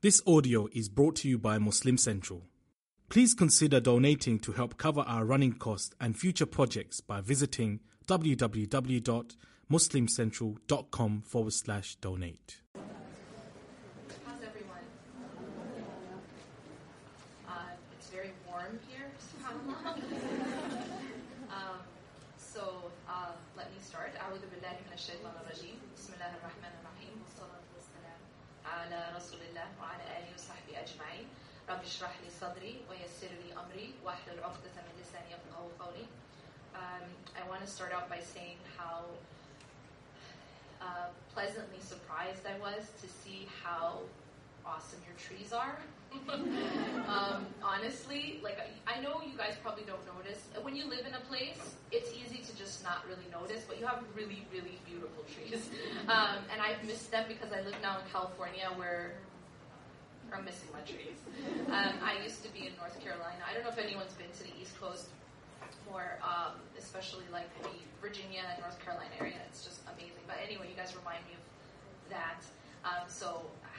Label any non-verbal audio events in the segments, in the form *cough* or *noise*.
This audio is brought to you by Muslim Central. Please consider donating to help cover our running costs and future projects by visiting www.muslimcentral.com forward slash donate. How's everyone? Uh, it's very warm here, subhanAllah. *laughs* um, so uh, let me start. أعوذ بالله من الشيطان الرجيم. على رسول الله وعلى آله وصحبه أجمعين. رب اشرح لي صدري ويسر لي أمري واحلل عقدة من لساني يفقهوا قولي. Um, I want to start out by saying how uh, pleasantly surprised I was to see how awesome your trees are. *laughs* um, honestly, like I, know you guys probably don't notice when you live in a place. It's easy to just not really notice, but you have really, really beautiful trees, um, and I've missed them because I live now in California where. I'm missing my trees. Um, I used to be in North Carolina. I don't know if anyone's been to the East Coast more, um, especially like the Virginia and North Carolina area. It's just amazing. But anyway, you guys remind me of that.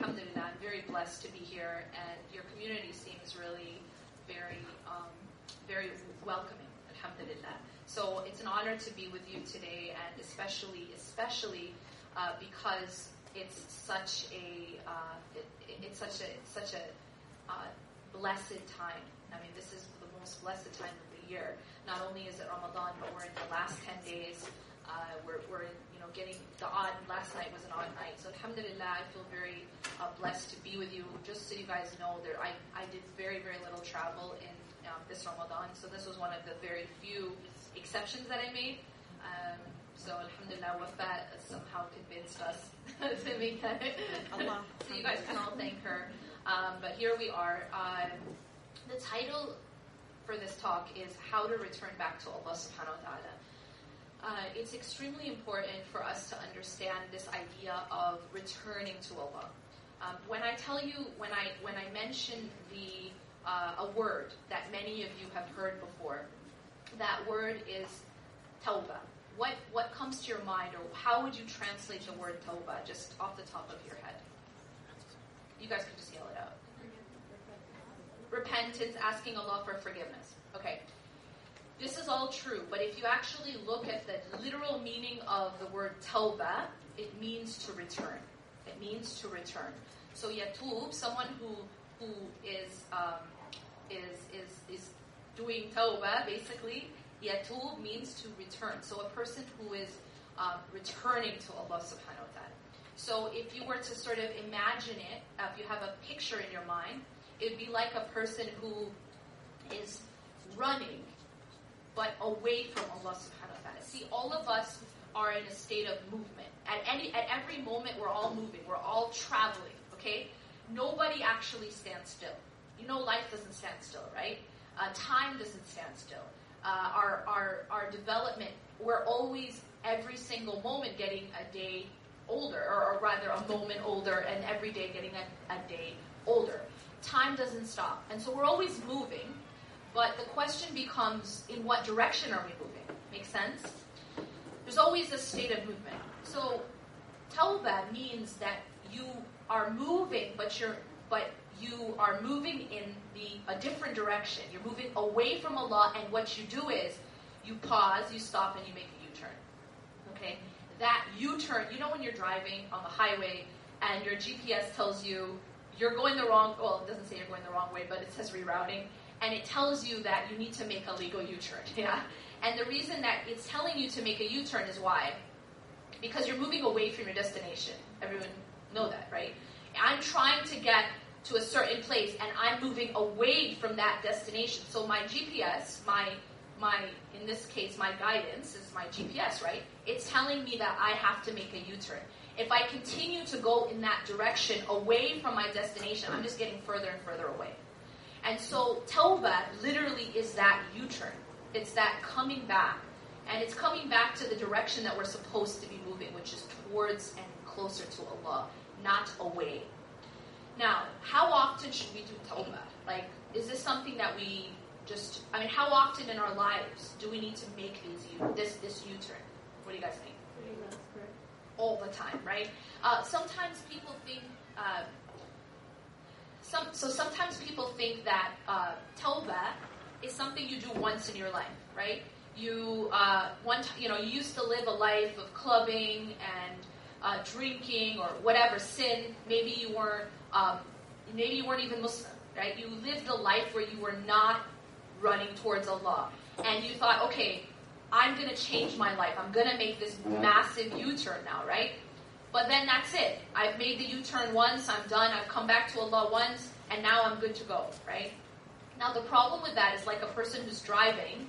So, alhamdulillah, I'm very blessed to be here, and your community seems really very, um, very welcoming. Alhamdulillah. So it's an honor to be with you today, and especially, especially uh, because it's such a, uh, it, it's such a, such a uh, blessed time. I mean, this is the most blessed time of the year. Not only is it Ramadan, but we're in the last 10 days. Uh, we're, we're you know, getting the odd, last night was an odd night. So alhamdulillah, I feel very uh, blessed to be with you. Just so you guys know, there, I, I did very, very little travel in um, this Ramadan. So this was one of the very few exceptions that I made. Um, so alhamdulillah, Wafa somehow convinced us *laughs* to make that. *laughs* so you guys can all thank her. Um, but here we are. Um, the title for this talk is How to Return Back to Allah subhanahu wa ta'ala. Uh, it's extremely important for us to understand this idea of returning to Allah. Um, when I tell you, when I when I mention the uh, a word that many of you have heard before, that word is tawbah. What what comes to your mind, or how would you translate the word tawbah, just off the top of your head? You guys can just yell it out. Repentance, asking Allah for forgiveness. Okay. This is all true, but if you actually look at the literal meaning of the word tawbah, it means to return. It means to return. So yatub, someone who who is um, is is is doing tawbah, basically, yatub means to return. So a person who is um, returning to Allah subhanahu wa ta'ala. So if you were to sort of imagine it, if you have a picture in your mind, it would be like a person who is running but away from Allah subhanahu wa ta'ala. See, all of us are in a state of movement. At any at every moment we're all moving, we're all traveling, okay? Nobody actually stands still. You know life doesn't stand still, right? Uh, time doesn't stand still. Uh, our, our, our development, we're always, every single moment, getting a day older, or, or rather, a moment older, and every day getting a, a day older. Time doesn't stop. And so we're always moving, but the question becomes in what direction are we moving? Make sense? There's always a state of movement. So, tawbah means that you are moving, but you're but you are moving in the a different direction. You're moving away from Allah, and what you do is you pause, you stop, and you make a U-turn. Okay, that U-turn. You know when you're driving on the highway and your GPS tells you you're going the wrong. Well, it doesn't say you're going the wrong way, but it says rerouting, and it tells you that you need to make a legal U-turn. *laughs* Yeah, and the reason that it's telling you to make a U-turn is why? Because you're moving away from your destination. Everyone know that, right? I'm trying to get to a certain place and I'm moving away from that destination. So my GPS, my my in this case my guidance is my GPS, right? It's telling me that I have to make a U-turn. If I continue to go in that direction away from my destination, I'm just getting further and further away. And so tawbah literally is that U-turn. It's that coming back. And it's coming back to the direction that we're supposed to be moving, which is towards and closer to Allah, not away. Now, how often should we do tawbah? Like, is this something that we just, I mean, how often in our lives do we need to make these U, this, this U-turn? What do you guys think? All the time, right? Uh, sometimes people think, uh, some so sometimes people think that uh, tawbah is something you do once in your life, right? You uh, one t- you know you used to live a life of clubbing and uh, drinking or whatever sin. Maybe you were um, maybe you weren't even Muslim, right? You lived a life where you were not running towards Allah, and you thought, okay, I'm going to change my life. I'm going to make this massive U-turn now, right? But then that's it. I've made the U-turn once. I'm done. I've come back to Allah once, and now I'm good to go, right? Now the problem with that is like a person who's driving,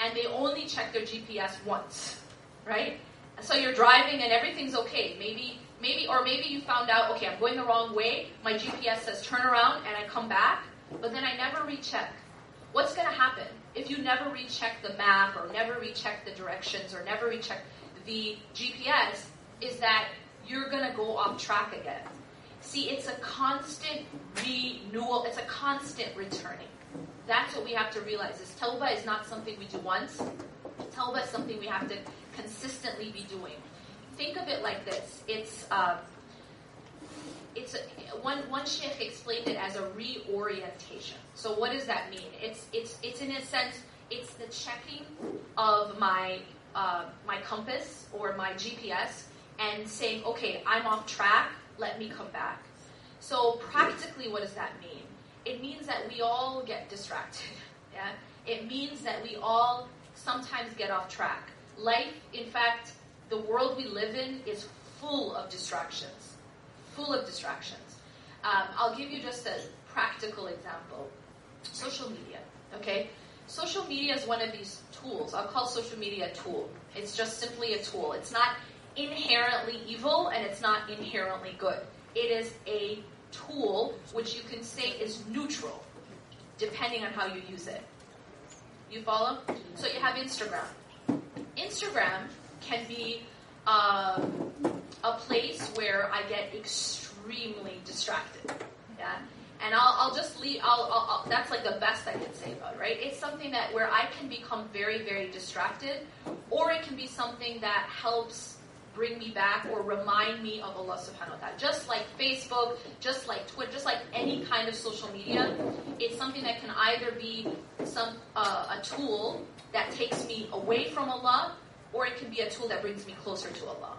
and they only check their GPS once, right? So you're driving and everything's okay. Maybe, maybe, or maybe you found out, okay, I'm going the wrong way. My GPS says turn around, and I come back, but then I never recheck. What's going to happen if you never recheck the map, or never recheck the directions, or never recheck the GPS? Is that you're going to go off track again. See, it's a constant renewal. It's a constant returning. That's what we have to realize. Is tawbah is not something we do once. Tawbah is something we have to consistently be doing. Think of it like this. It's uh, it's a, one one sheikh explained it as a reorientation. So what does that mean? It's it's it's in a sense it's the checking of my uh, my compass or my GPS and saying, okay, I'm off track. Let me come back. So practically, what does that mean? It means that we all get distracted. *laughs* Yeah, it means that we all sometimes get off track. Life, in fact, the world we live in is full of distractions full of distractions. Um, I'll give you just a practical example. Social media, okay? Social media is one of these tools. I'll call social media a tool. It's just simply a tool. It's not inherently evil and it's not inherently good. It is a tool which you can say is neutral, depending on how you use it. You follow? So you have Instagram. Instagram can be uh, a place where I get extremely distracted. Yeah, and I'll, I'll just leave. I'll, I'll, I'll, that's like the best I can say about it, right? It's something that where I can become very, very distracted, or it can be something that helps bring me back or remind me of Allah subhanahu wa ta'ala. Just like Facebook, just like Twitter, just like any kind of social media, it's something that can either be some uh, a tool that takes me away from Allah, or it can be a tool that brings me closer to Allah.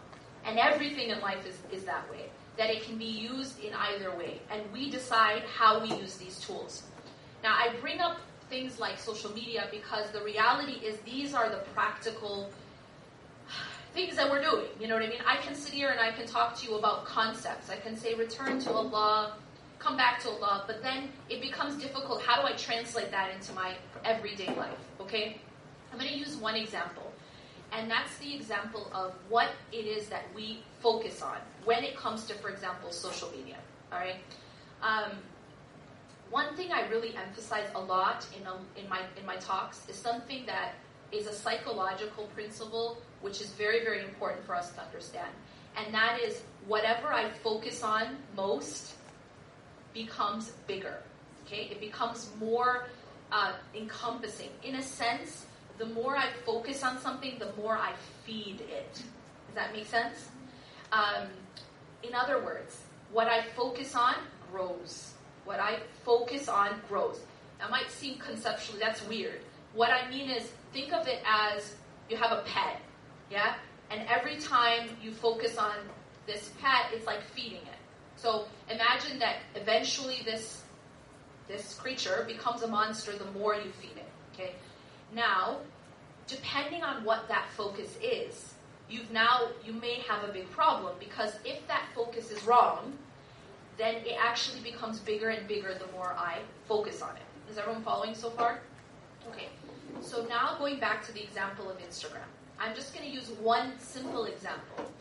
And everything in life is, is that way. That it can be used in either way. And we decide how we use these tools. Now, I bring up things like social media because the reality is these are the practical things that we're doing. You know what I mean? I can sit here and I can talk to you about concepts. I can say return to Allah, come back to Allah, but then it becomes difficult. How do I translate that into my everyday life? Okay? I'm going to use one example. And that's the example of what it is that we focus on when it comes to, for example, social media. All right. Um, one thing I really emphasize a lot in, a, in my in my talks is something that is a psychological principle which is very very important for us to understand, and that is whatever I focus on most becomes bigger. Okay, it becomes more uh, encompassing. In a sense, the more I focus on something, the more I feed it. Does that make sense? Um, in other words, what I focus on grows. What I focus on grows. That might seem conceptually, that's weird. What I mean is, think of it as you have a pet, yeah? And every time you focus on this pet, it's like feeding it. So imagine that eventually this this creature becomes a monster the more you feed it. Okay? Now, depending on what that focus is, you've now you may have a big problem because if that focus is wrong, then it actually becomes bigger and bigger the more I focus on it. Is everyone following so far? Okay. So now going back to the example of Instagram. I'm just going to use one simple example.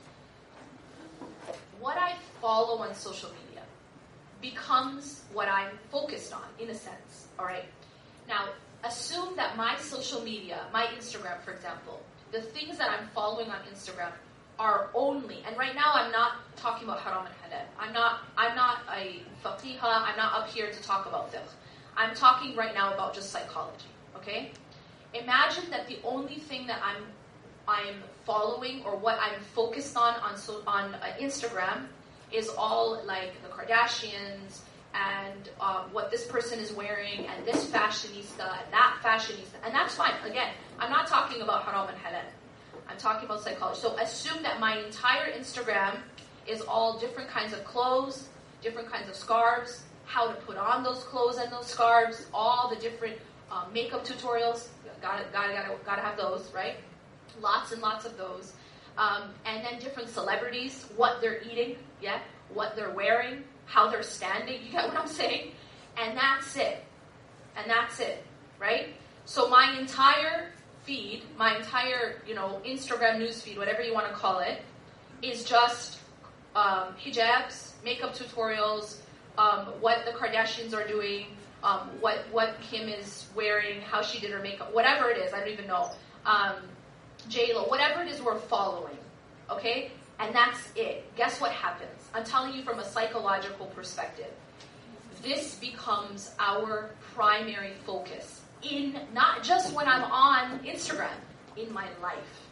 What I follow on social media becomes what I'm focused on, in a sense. All right. Now, assume that my social media, my Instagram, for example, the things that I'm following on Instagram are only, and right now I'm not talking about haram and halal. I'm not, I'm not a faqiha. I'm not up here to talk about fiqh. I'm talking right now about just psychology. Okay. Imagine that the only thing that I'm, I'm following or what I'm focused on on so, on uh, Instagram is all like the Kardashians and uh, what this person is wearing and this fashionista and that fashionista. And that's fine. Again, I'm not talking about haram and halal. I'm talking about psychology. So assume that my entire Instagram is all different kinds of clothes, different kinds of scarves, how to put on those clothes and those scarves, all the different um, makeup tutorials. Gotta, gotta, gotta, gotta have those, right? Lots and lots of those. Um, and then different celebrities, what they're eating, yeah, what they're wearing, how they're standing. You get what I'm saying? And that's it. And that's it, right? So my entire feed, my entire, you know, Instagram news feed, whatever you want to call it, is just um, hijabs, makeup tutorials, um, what the Kardashians are doing, um, what what Kim is wearing, how she did her makeup, whatever it is, I don't even know. Um, J Lo, whatever it is we're following, okay, and that's it. Guess what happens? I'm telling you from a psychological perspective. This becomes our primary focus in not just when I'm on Instagram, in my life.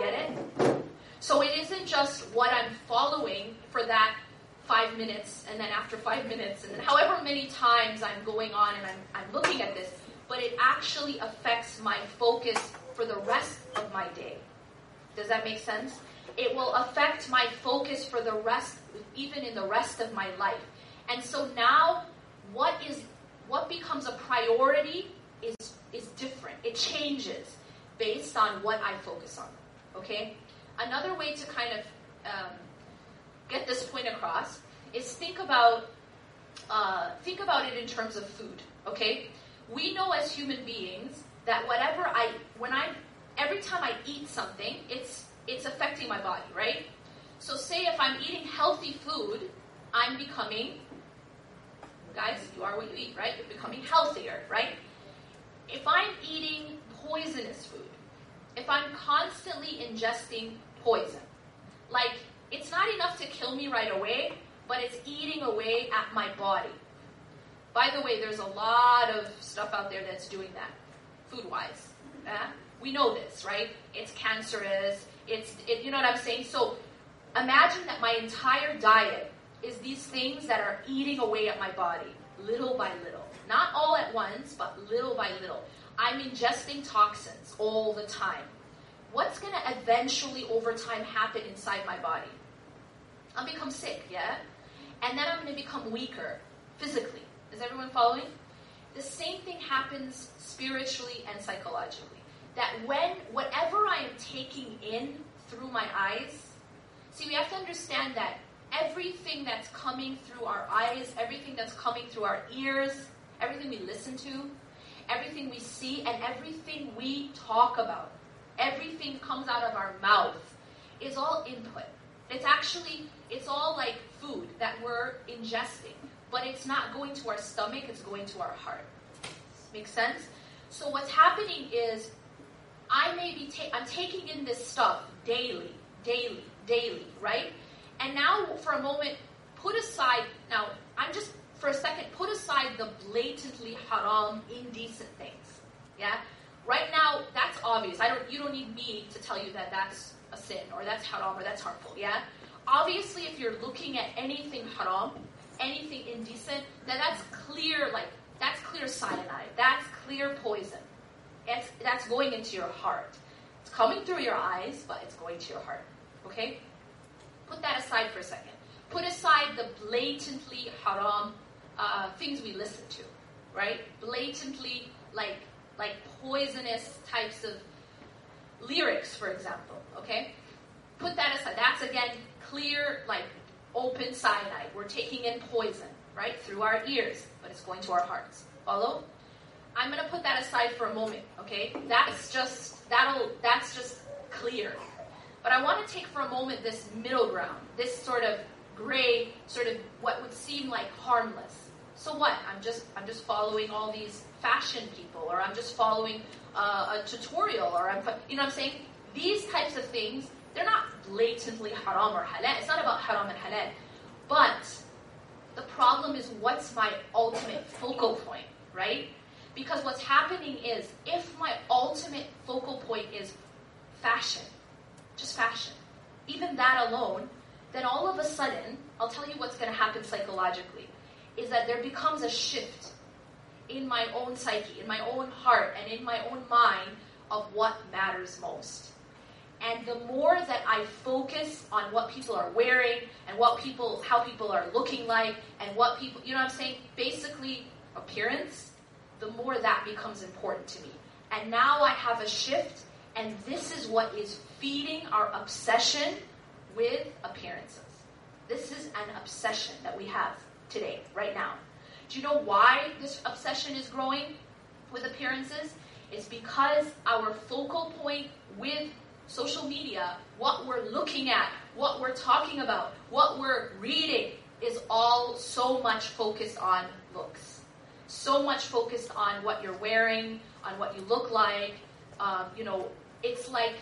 Get it? So it isn't just what I'm following for that five minutes, and then after five minutes, and then however many times I'm going on and I'm, I'm looking at this, but it actually affects my focus for the rest of my day. Does that make sense? It will affect my focus for the rest, even in the rest of my life. And so now, what is what becomes a priority is is different. It changes based on what I focus on. Okay. Another way to kind of um, get this point across is think about uh, think about it in terms of food. Okay, we know as human beings that whatever I when I every time I eat something, it's it's affecting my body, right? So say if I'm eating healthy food, I'm becoming guys, you are what you eat, right? You're becoming healthier, right? If I'm eating poisonous food, if I'm constantly ingesting poison, like it's not enough to kill me right away, but it's eating away at my body. By the way, there's a lot of stuff out there that's doing that, food wise. Uh, we know this, right? It's cancerous. It's, it, you know what I'm saying? So imagine that my entire diet is these things that are eating away at my body, little by little. Not all at once, but little by little. I'm ingesting toxins all the time. What's going to eventually, over time, happen inside my body? I'll become sick, yeah? And then I'm going to become weaker physically. Is everyone following? The same thing happens spiritually and psychologically. That when whatever I am taking in through my eyes, see, we have to understand that everything that's coming through our eyes, everything that's coming through our ears, everything we listen to, everything we see, and everything we talk about, everything comes out of our mouth is all input. It's actually, it's all like food that we're ingesting, but it's not going to our stomach, it's going to our heart. Make sense? So what's happening is I may be ta- I'm taking in this stuff daily, daily, daily, right? And now for a moment, put aside now I'm just for a second put aside the blatantly haram, indecent things. Yeah? Right now, that's obvious. I don't you don't need me to tell you that that's a sin or that's haram or that's harmful. Yeah? Obviously, if you're looking at anything haram, anything indecent, then that's clear, like, that's clear cyanide. That's clear poison. It's, that's going into your heart. It's coming through your eyes, but it's going to your heart. Okay? Put that aside for a second. Put aside the blatantly haram uh, things we listen to, right? Blatantly, like, like poisonous types of lyrics, for example. Okay? Put that aside. That's again clear, like open cyanide. We're taking in poison, right, through our ears, but it's going to our hearts. Follow? I'm gonna put that aside for a moment, okay? That's just that'll that's just clear. But I want to take for a moment this middle ground, this sort of gray, sort of what would seem like harmless. So what? I'm just I'm just following all these fashion people, or I'm just following uh, a tutorial, or I'm you know what I'm saying. These types of things they're not blatantly haram or halal. It's not about haram and halal. But the problem is what's my ultimate focal point, right? Because what's happening is if my ultimate focal point is fashion, just fashion, even that alone, then all of a sudden, I'll tell you what's going to happen psychologically. is that there becomes a shift in my own psyche, in my own heart, and in my own mind of what matters most. And the more that I focus on what people are wearing and what people, how people are looking like, and what people, you know what I'm saying? Basically, appearance, the more that becomes important to me. And now I have a shift, and this is what is feeding our obsession with appearances. This is an obsession that we have today, right now. Do you know why this obsession is growing with appearances? It's because our focal point with social media, what we're looking at, what we're talking about, what we're reading, is all so much focused on looks. So much focused on what you're wearing, on what you look like. Um, you know, it's like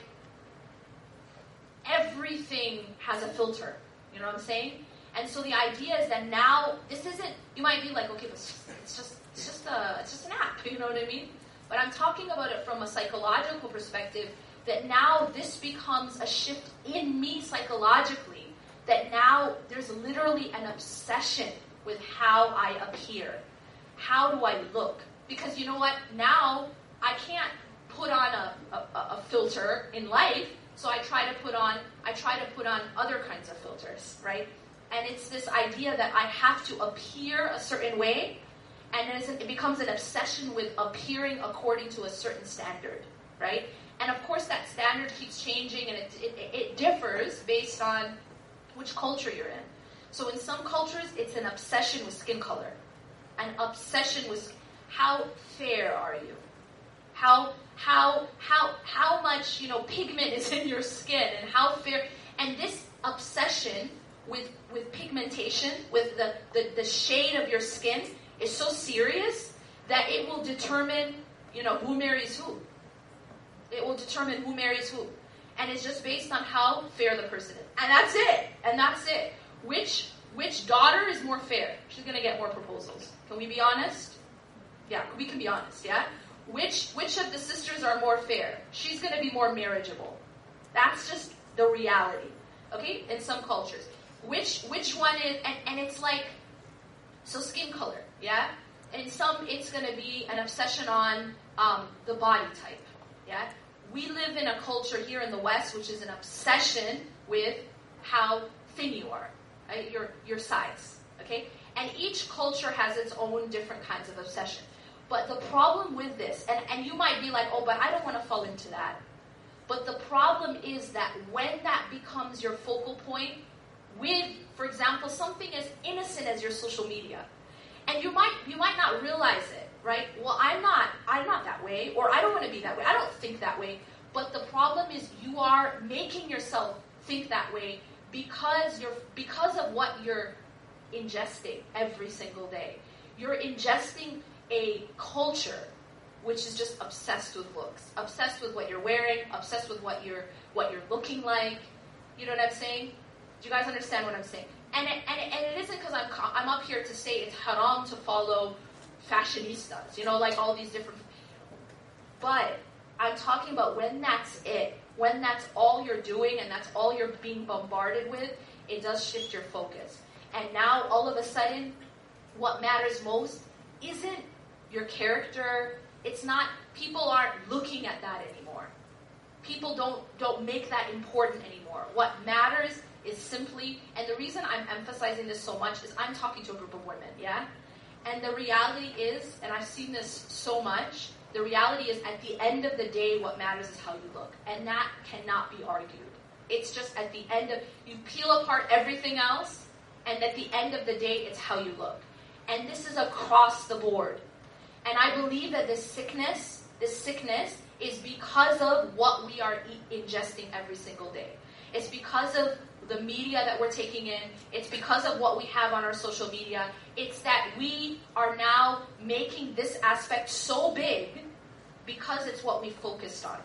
everything has a filter. You know what I'm saying? And so the idea is that now this isn't. You might be like, okay, but it's just it's just a it's just an app. *laughs* You know what I mean? But I'm talking about it from a psychological perspective. That now this becomes a shift in me psychologically. That now there's literally an obsession with how I appear. How do I look? Because you know what? Now I can't put on a, a, a filter in life. So I try to put on I try to put on other kinds of filters, right? And it's this idea that I have to appear a certain way, and it becomes an obsession with appearing according to a certain standard, right? And of course, that standard keeps changing, and it, it, it differs based on which culture you're in. So in some cultures, it's an obsession with skin color, an obsession with how fair are you, how how how how much you know pigment is in your skin, and how fair. And this obsession with, with pigmentation, with the, the, the shade of your skin, is so serious that it will determine, you know, who marries who. It will determine who marries who. And it's just based on how fair the person is. And that's it. And that's it. Which which daughter is more fair? She's gonna get more proposals. Can we be honest? Yeah, we can be honest, yeah? Which which of the sisters are more fair? She's gonna be more marriageable. That's just the reality. Okay? In some cultures which which one is and, and it's like so skin color yeah in some it's to be an obsession on um, the body type yeah we live in a culture here in the west which is an obsession with how thin you are right? your your size okay and each culture has its own different kinds of obsession but the problem with this and, and you might be like oh but i don't want to fall into that but the problem is that when that becomes your focal point with, for example, something as innocent as your social media. And you might you might not realize it, right? Well, I'm not I'm not that way, or I don't want to be that way. I don't think that way. But the problem is you are making yourself think that way because you're because of what you're ingesting every single day. You're ingesting a culture which is just obsessed with looks, obsessed with what you're wearing, obsessed with what you're what you're looking like. You know what I'm saying? Do you guys understand what I'm saying? And it, and it, and it isn't because I'm, I'm up here to say it's haram to follow fashionistas, you know, like all these different. But I'm talking about when that's it, when that's all you're doing and that's all you're being bombarded with, it does shift your focus. And now all of a sudden, what matters most isn't your character. It's not, people aren't looking at that anymore. People don't, don't make that important anymore. What matters is simply, and the reason I'm emphasizing this so much is I'm talking to a group of women, yeah? And the reality is, and I've seen this so much, the reality is at the end of the day, what matters is how you look. And that cannot be argued. It's just at the end of, you peel apart everything else, and at the end of the day, it's how you look. And this is across the board. And I believe that this sickness, this sickness, is because of what we are e- ingesting every single day. It's because of the media that we're taking in. It's because of what we have on our social media. It's that we are now making this aspect so big because it's what we focused on.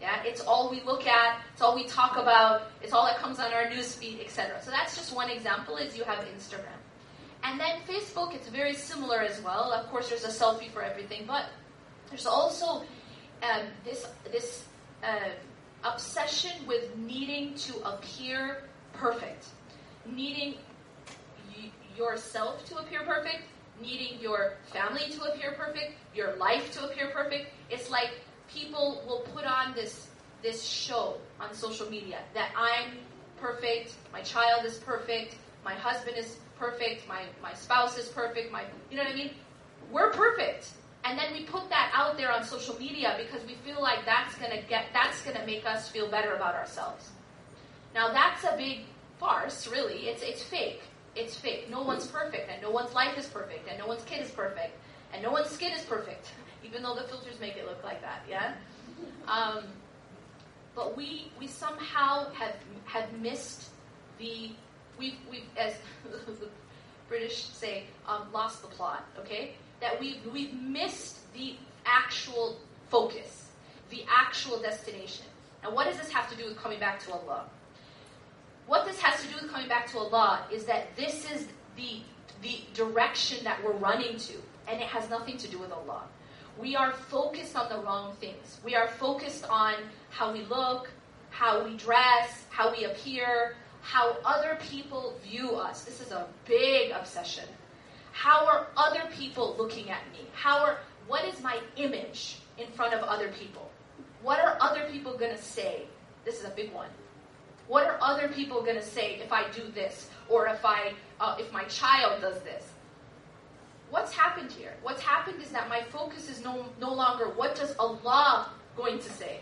Yeah, it's all we look at, it's all we talk about, it's all that comes on our newsfeed, etc. So that's just one example is you have Instagram. And then Facebook, it's very similar as well. Of course, there's a selfie for everything, but there's also um, this this uh, obsession with needing to appear perfect, needing yourself to appear perfect, needing your family to appear perfect, your life to appear perfect. It's like people will put on this this show on social media that I'm perfect, my child is perfect, my husband is perfect, my, my spouse is perfect, my you know what I mean? We're perfect. And then we put that out there on social media because we feel like that's gonna get that's gonna make us feel better about ourselves. Now that's a big farce, really. It's it's fake. It's fake. No one's perfect, and no one's life is perfect, and no one's kid is perfect, and no one's skin is perfect, *laughs* even though the filters make it look like that. Yeah. Um, but we we somehow have have missed the we've we've as the *laughs* British say um, lost the plot. Okay, that we've we've missed the actual focus, the actual destination. And what does this have to do with coming back to Allah? What this has to do with coming back to Allah is that this is the, the direction that we're running to, and it has nothing to do with Allah. We are focused on the wrong things. We are focused on how we look, how we dress, how we appear, how other people view us. This is a big obsession. How are other people looking at me? How are what is my image in front of other people? What are other people going to say? This is a big one. What are other people going to say if I do this or if I uh, if my child does this? What's happened here? What's happened is that my focus is no no longer what does Allah going to say,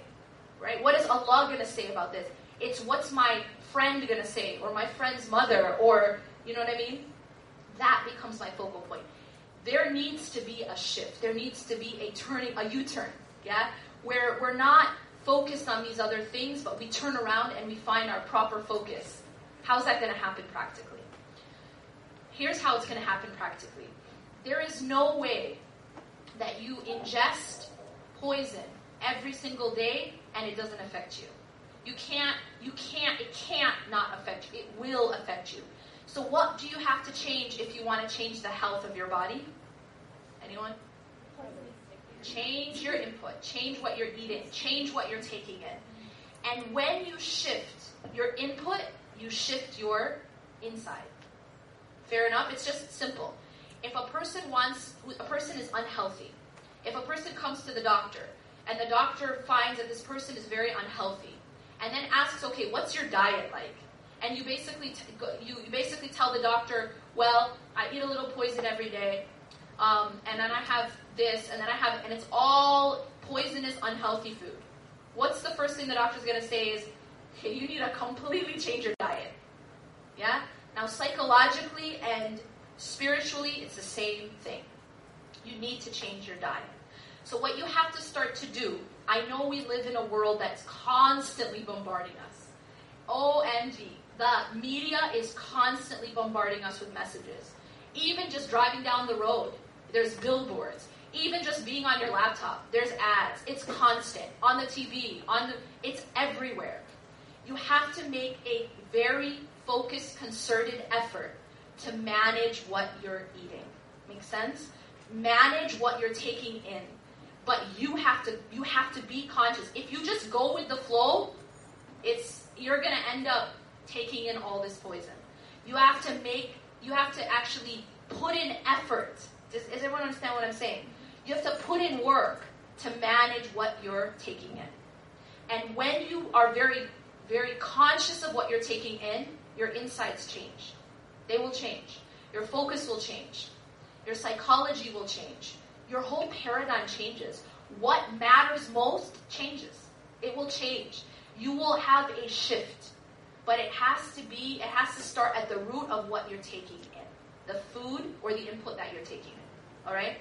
right? What is Allah going to say about this? It's what's my friend going to say or my friend's mother or you know what I mean? That becomes my focal point. There needs to be a shift. There needs to be a turning, a U-turn. Yeah, where we're not focused on these other things, but we turn around and we find our proper focus. How's that going to happen practically? Here's how it's going to happen practically. There is no way that you ingest poison every single day and it doesn't affect you. You can't, you can't, it can't not affect you. It will affect you. So what do you have to change if you want to change the health of your body? Anyone? Change your input. Change what you're eating. Change what you're taking in. And when you shift your input, you shift your inside. Fair enough? It's just simple. If a person wants, a person is unhealthy, if a person comes to the doctor and the doctor finds that this person is very unhealthy, and then asks, okay, what's your diet like? And you basically t- you, you basically tell the doctor, well, I eat a little poison every day, um, and then I have this, and then I have, and it's all poisonous, unhealthy food. What's the first thing the doctor's going to say is, hey, you need to completely change your diet. Yeah? Now, psychologically and spiritually, it's the same thing. You need to change your diet. So, what you have to start to do, I know we live in a world that's constantly bombarding us. OMG. The media is constantly bombarding us with messages. Even just driving down the road, there's billboards. Even just being on your laptop, there's ads. It's constant. On the TV, on the it's everywhere. You have to make a very focused, concerted effort to manage what you're eating. Make sense? Manage what you're taking in. But you have to you have to be conscious. If you just go with the flow, it's you're gonna end up taking in all this poison. You have to make you have to actually put in effort. Does, does everyone understand what I'm saying? You have to put in work to manage what you're taking in. And when you are very, very conscious of what you're taking in, your insights change. They will change. Your focus will change. Your psychology will change. Your whole paradigm changes. What matters most changes. It will change. You will have a shift. But it has to be, it has to start at the root of what you're taking in. The food or the input that you're taking in. Alright?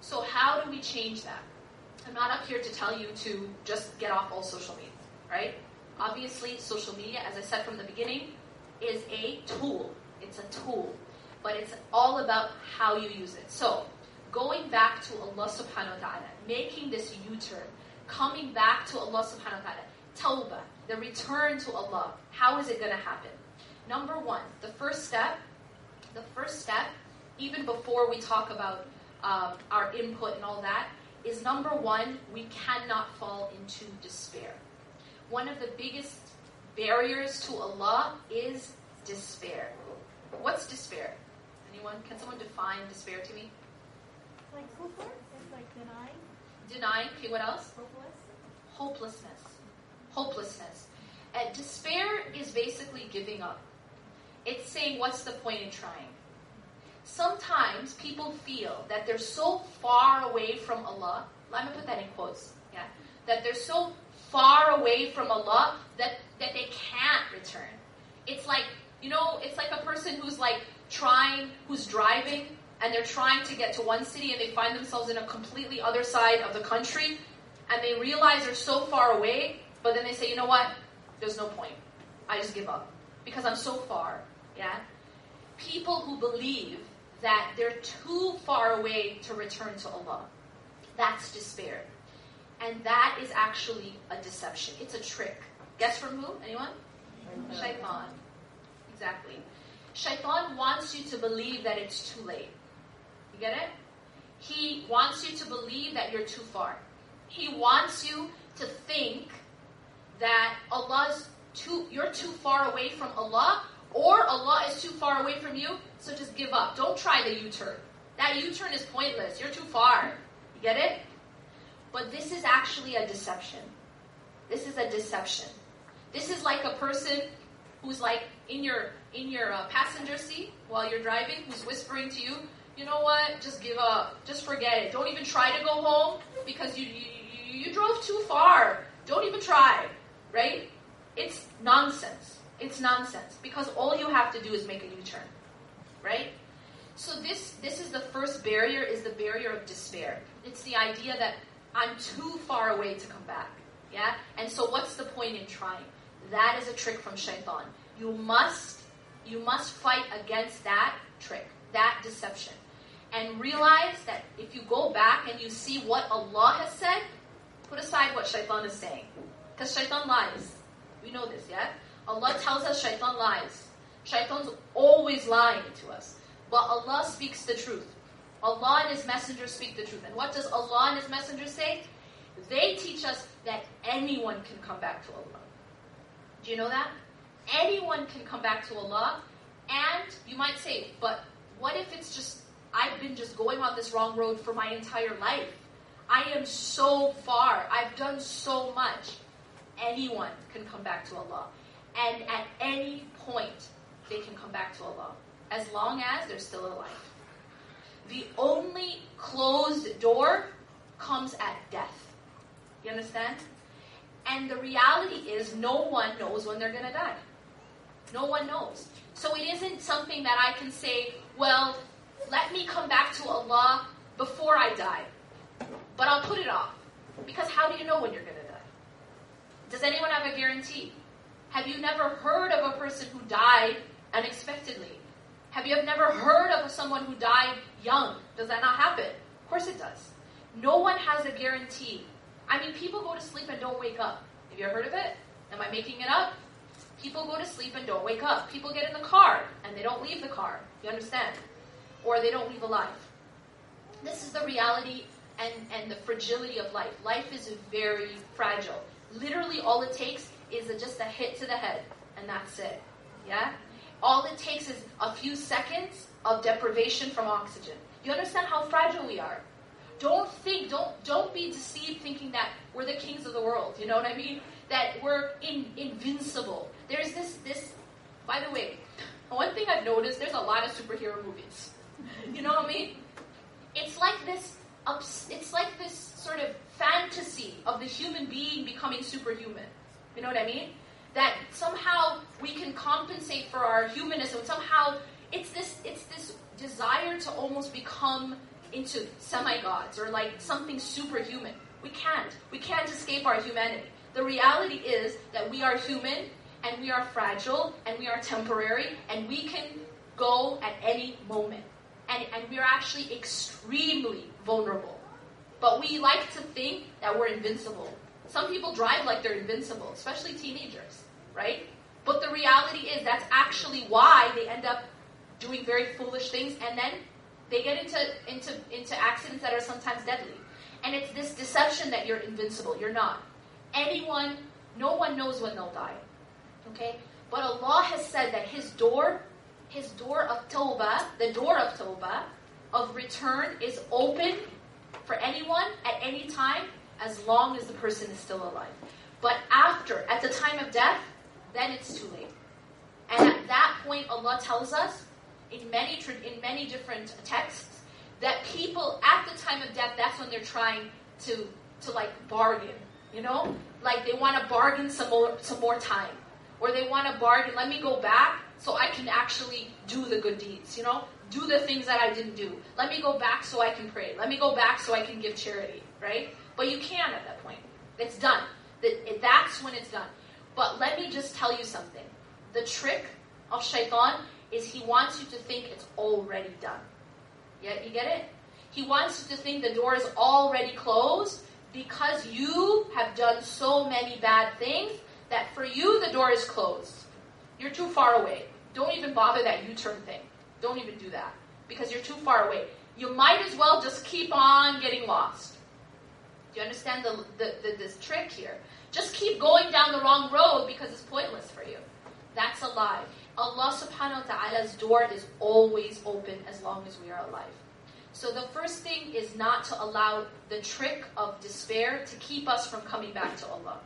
So how do we change that? I'm not up here to tell you to just get off all social media, right? Obviously, social media, as I said from the beginning, is a tool. It's a tool. But it's all about how you use it. So, going back to Allah subhanahu wa ta'ala, making this U-turn, coming back to Allah subhanahu wa ta'ala, tawbah, the return to Allah. How is it going to happen? Number one, the first step, the first step, even before we talk about um, our input and all that, is number one, we cannot fall into despair. One of the biggest barriers to Allah is despair. What's despair? Anyone? Can someone define despair to me? Like hopeless? It's like denying, Denying. Okay, what else? hopeless. Hopelessness. Hopelessness. Despair is basically giving up. It's saying, what's the point in trying? Sometimes people feel that they're so far away from Allah. Let me put that in quotes. Yeah. That they're so far away from Allah that, that they can't return. It's like, you know, it's like a person who's like trying, who's driving, and they're trying to get to one city and they find themselves in a completely other side of the country, and they realize they're so far away, but then they say, you know what? There's no point. I just give up. Because I'm so far. Yeah? People who believe that they're too far away to return to Allah. That's despair. And that is actually a deception. It's a trick. Guess from who? Anyone? Shaitan. Exactly. Shaitan wants you to believe that it's too late. You get it? He wants you to believe that you're too far. He wants you to think that Allah's too you're too far away from Allah or Allah is too far away from you, so just give up. Don't try the U-turn. That U-turn is pointless. You're too far. You get it? But this is actually a deception. This is a deception. This is like a person who's like in your in your uh, passenger seat while you're driving, who's whispering to you, you know what? Just give up. Just forget it. Don't even try to go home because you you, you drove too far. Don't even try. Right? It's nonsense. It's nonsense because all you have to do is make a U-turn. Right? So this this is the first barrier is the barrier of despair. It's the idea that I'm too far away to come back. Yeah? And so what's the point in trying? That is a trick from shaitan. You must you must fight against that trick, that deception. And realize that if you go back and you see what Allah has said, put aside what shaitan is saying. Because shaitan lies. We know this, yeah? Allah tells us shaitan lies. Shaitan's always lying to us. But Allah speaks the truth. Allah and His Messenger speak the truth. And what does Allah and His Messenger say? They teach us that anyone can come back to Allah. Do you know that? Anyone can come back to Allah. And you might say, but what if it's just, I've been just going on this wrong road for my entire life? I am so far. I've done so much. Anyone can come back to Allah. And at any point, they can come back to Allah. As long as they're still alive. The only closed door comes at death. You understand? And the reality is, no one knows when they're going to die. No one knows. So it isn't something that I can say, well, let me come back to Allah before I die. But I'll put it off. Because how do you know when you're going to die? Does anyone have a guarantee? Have you never heard of a person who died unexpectedly? Have you never heard of someone who died young? Does that not happen? Of course it does. No one has a guarantee. I mean, people go to sleep and don't wake up. Have you ever heard of it? Am I making it up? People go to sleep and don't wake up. People get in the car and they don't leave the car. You understand? Or they don't leave alive. This is the reality and, and the fragility of life. Life is very fragile. Literally, all it takes is a, just a hit to the head, and that's it. Yeah? All it takes is a few seconds of deprivation from oxygen. You understand how fragile we are? Don't think, don't don't be deceived thinking that we're the kings of the world. You know what I mean? That we're in, invincible. There's this this. By the way, one thing I've noticed: there's a lot of superhero movies. *laughs* You know what I mean? It's like this. It's like this sort of fantasy of the human being becoming superhuman. You know what I mean? That somehow we can compensate for our humanism. Somehow it's this it's this desire to almost become into semi-gods or like something superhuman. We can't. We can't escape our humanity. The reality is that we are human and we are fragile and we are temporary and we can go at any moment. And, and we're actually extremely vulnerable. But we like to think that we're invincible. Some people drive like they're invincible, especially teenagers, right? But the reality is that's actually why they end up doing very foolish things and then they get into, into, into accidents that are sometimes deadly. And it's this deception that you're invincible. You're not. Anyone, no one knows when they'll die. Okay? But Allah has said that His door his door of tawbah, the door of tawbah, of return is open for anyone at any time as long as the person is still alive. But after, at the time of death, then it's too late. And at that point, Allah tells us in many in many different texts that people at the time of death, that's when they're trying to to like bargain. You know, like they want to bargain some more some more time, or they want to bargain. Let me go back so I can actually do the good deeds. You know, do the things that I didn't do. Let me go back so I can pray. Let me go back so I can give charity. Right? But you can at that point. It's done. That's when it's done. But let me just tell you something. The trick of shaitan is he wants you to think it's already done. Yeah, you get it? He wants you to think the door is already closed because you have done so many bad things that for you the door is closed. You're too far away. Don't even bother that U-turn thing. Don't even do that because you're too far away. You might as well just keep on getting lost. Do you understand the, the, the, this trick here? Just keep going down the wrong road because it's pointless for you. That's a lie. Allah subhanahu wa ta'ala's door is always open as long as we are alive. So the first thing is not to allow the trick of despair to keep us from coming back to Allah.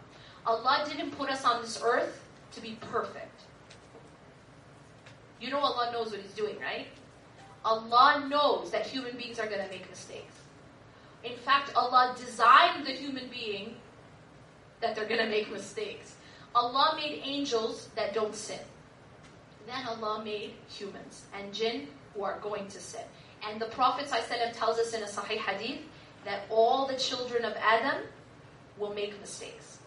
Allah didn't put us on this earth to be perfect. You know Allah knows what He's doing, right? Allah knows that human beings are going to make mistakes. In fact, Allah designed the human being that they're going to make mistakes. Allah made angels that don't sin. Then Allah made humans and jinn who are going to sin. And the Prophet ﷺ tells us in a Sahih Hadith that all the children of Adam will make mistakes.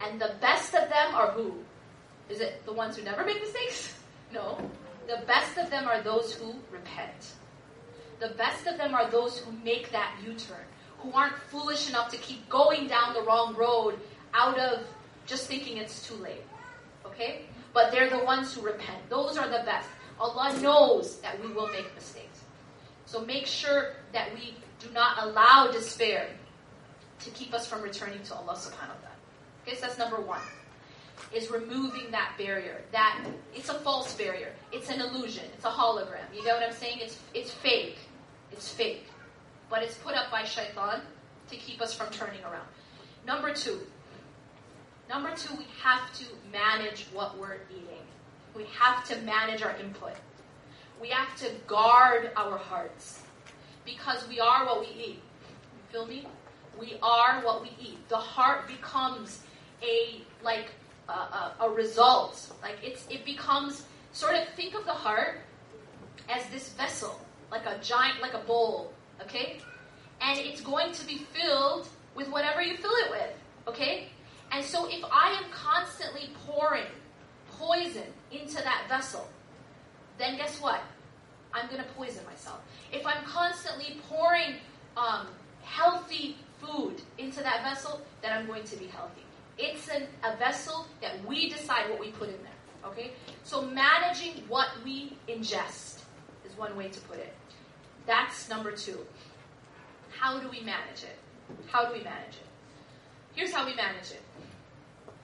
And the best of them are who? Is it the ones who never make mistakes? No. The best of them are those who repent. The best of them are those who make that U turn, who aren't foolish enough to keep going down the wrong road out of just thinking it's too late. Okay? But they're the ones who repent. Those are the best. Allah knows that we will make mistakes. So make sure that we do not allow despair to keep us from returning to Allah subhanahu wa ta'ala. Okay, so that's number one. Is removing that barrier. That it's a false barrier. It's an illusion. It's a hologram. You know what I'm saying? It's it's fake. It's fake. But it's put up by shaitan to keep us from turning around. Number two. Number two, we have to manage what we're eating. We have to manage our input we have to guard our hearts because we are what we eat. You feel me? We are what we eat. The heart becomes a like a, result. Like it's it becomes sort of think of the heart as this vessel, like a giant, like a bowl. Okay, and it's going to be filled with whatever you fill it with. Okay, and so if I am constantly pouring poison into that vessel, then guess what? I'm going to poison myself. If I'm constantly pouring um, healthy food into that vessel, then I'm going to be healthy. It's an, a vessel that we decide what we put in there. Okay? So managing what we ingest is one way to put it. That's number two. How do we manage it? How do we manage it? Here's how we manage it.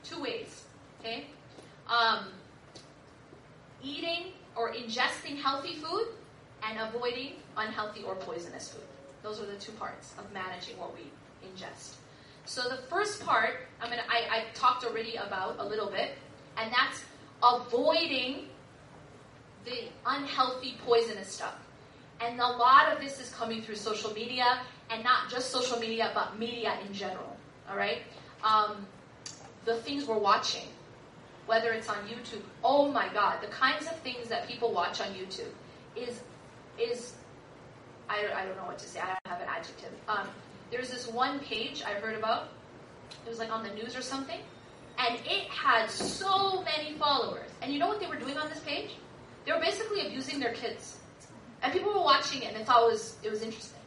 Two ways. Okay? Um, eating or ingesting healthy food and avoiding unhealthy or poisonous food. Those are the two parts of managing what we ingest. So the first part, I mean, I, I talked already about a little bit, and that's avoiding the unhealthy, poisonous stuff. And a lot of this is coming through social media, and not just social media, but media in general. All right, um, the things we're watching, whether it's on YouTube. Oh my God, the kinds of things that people watch on YouTube is is I, I don't know what to say. I don't have an adjective. Um, there's this one page I heard about. It was like on the news or something, and it had so many followers. And you know what they were doing on this page? They were basically abusing their kids, and people were watching it and thought it was it was interesting.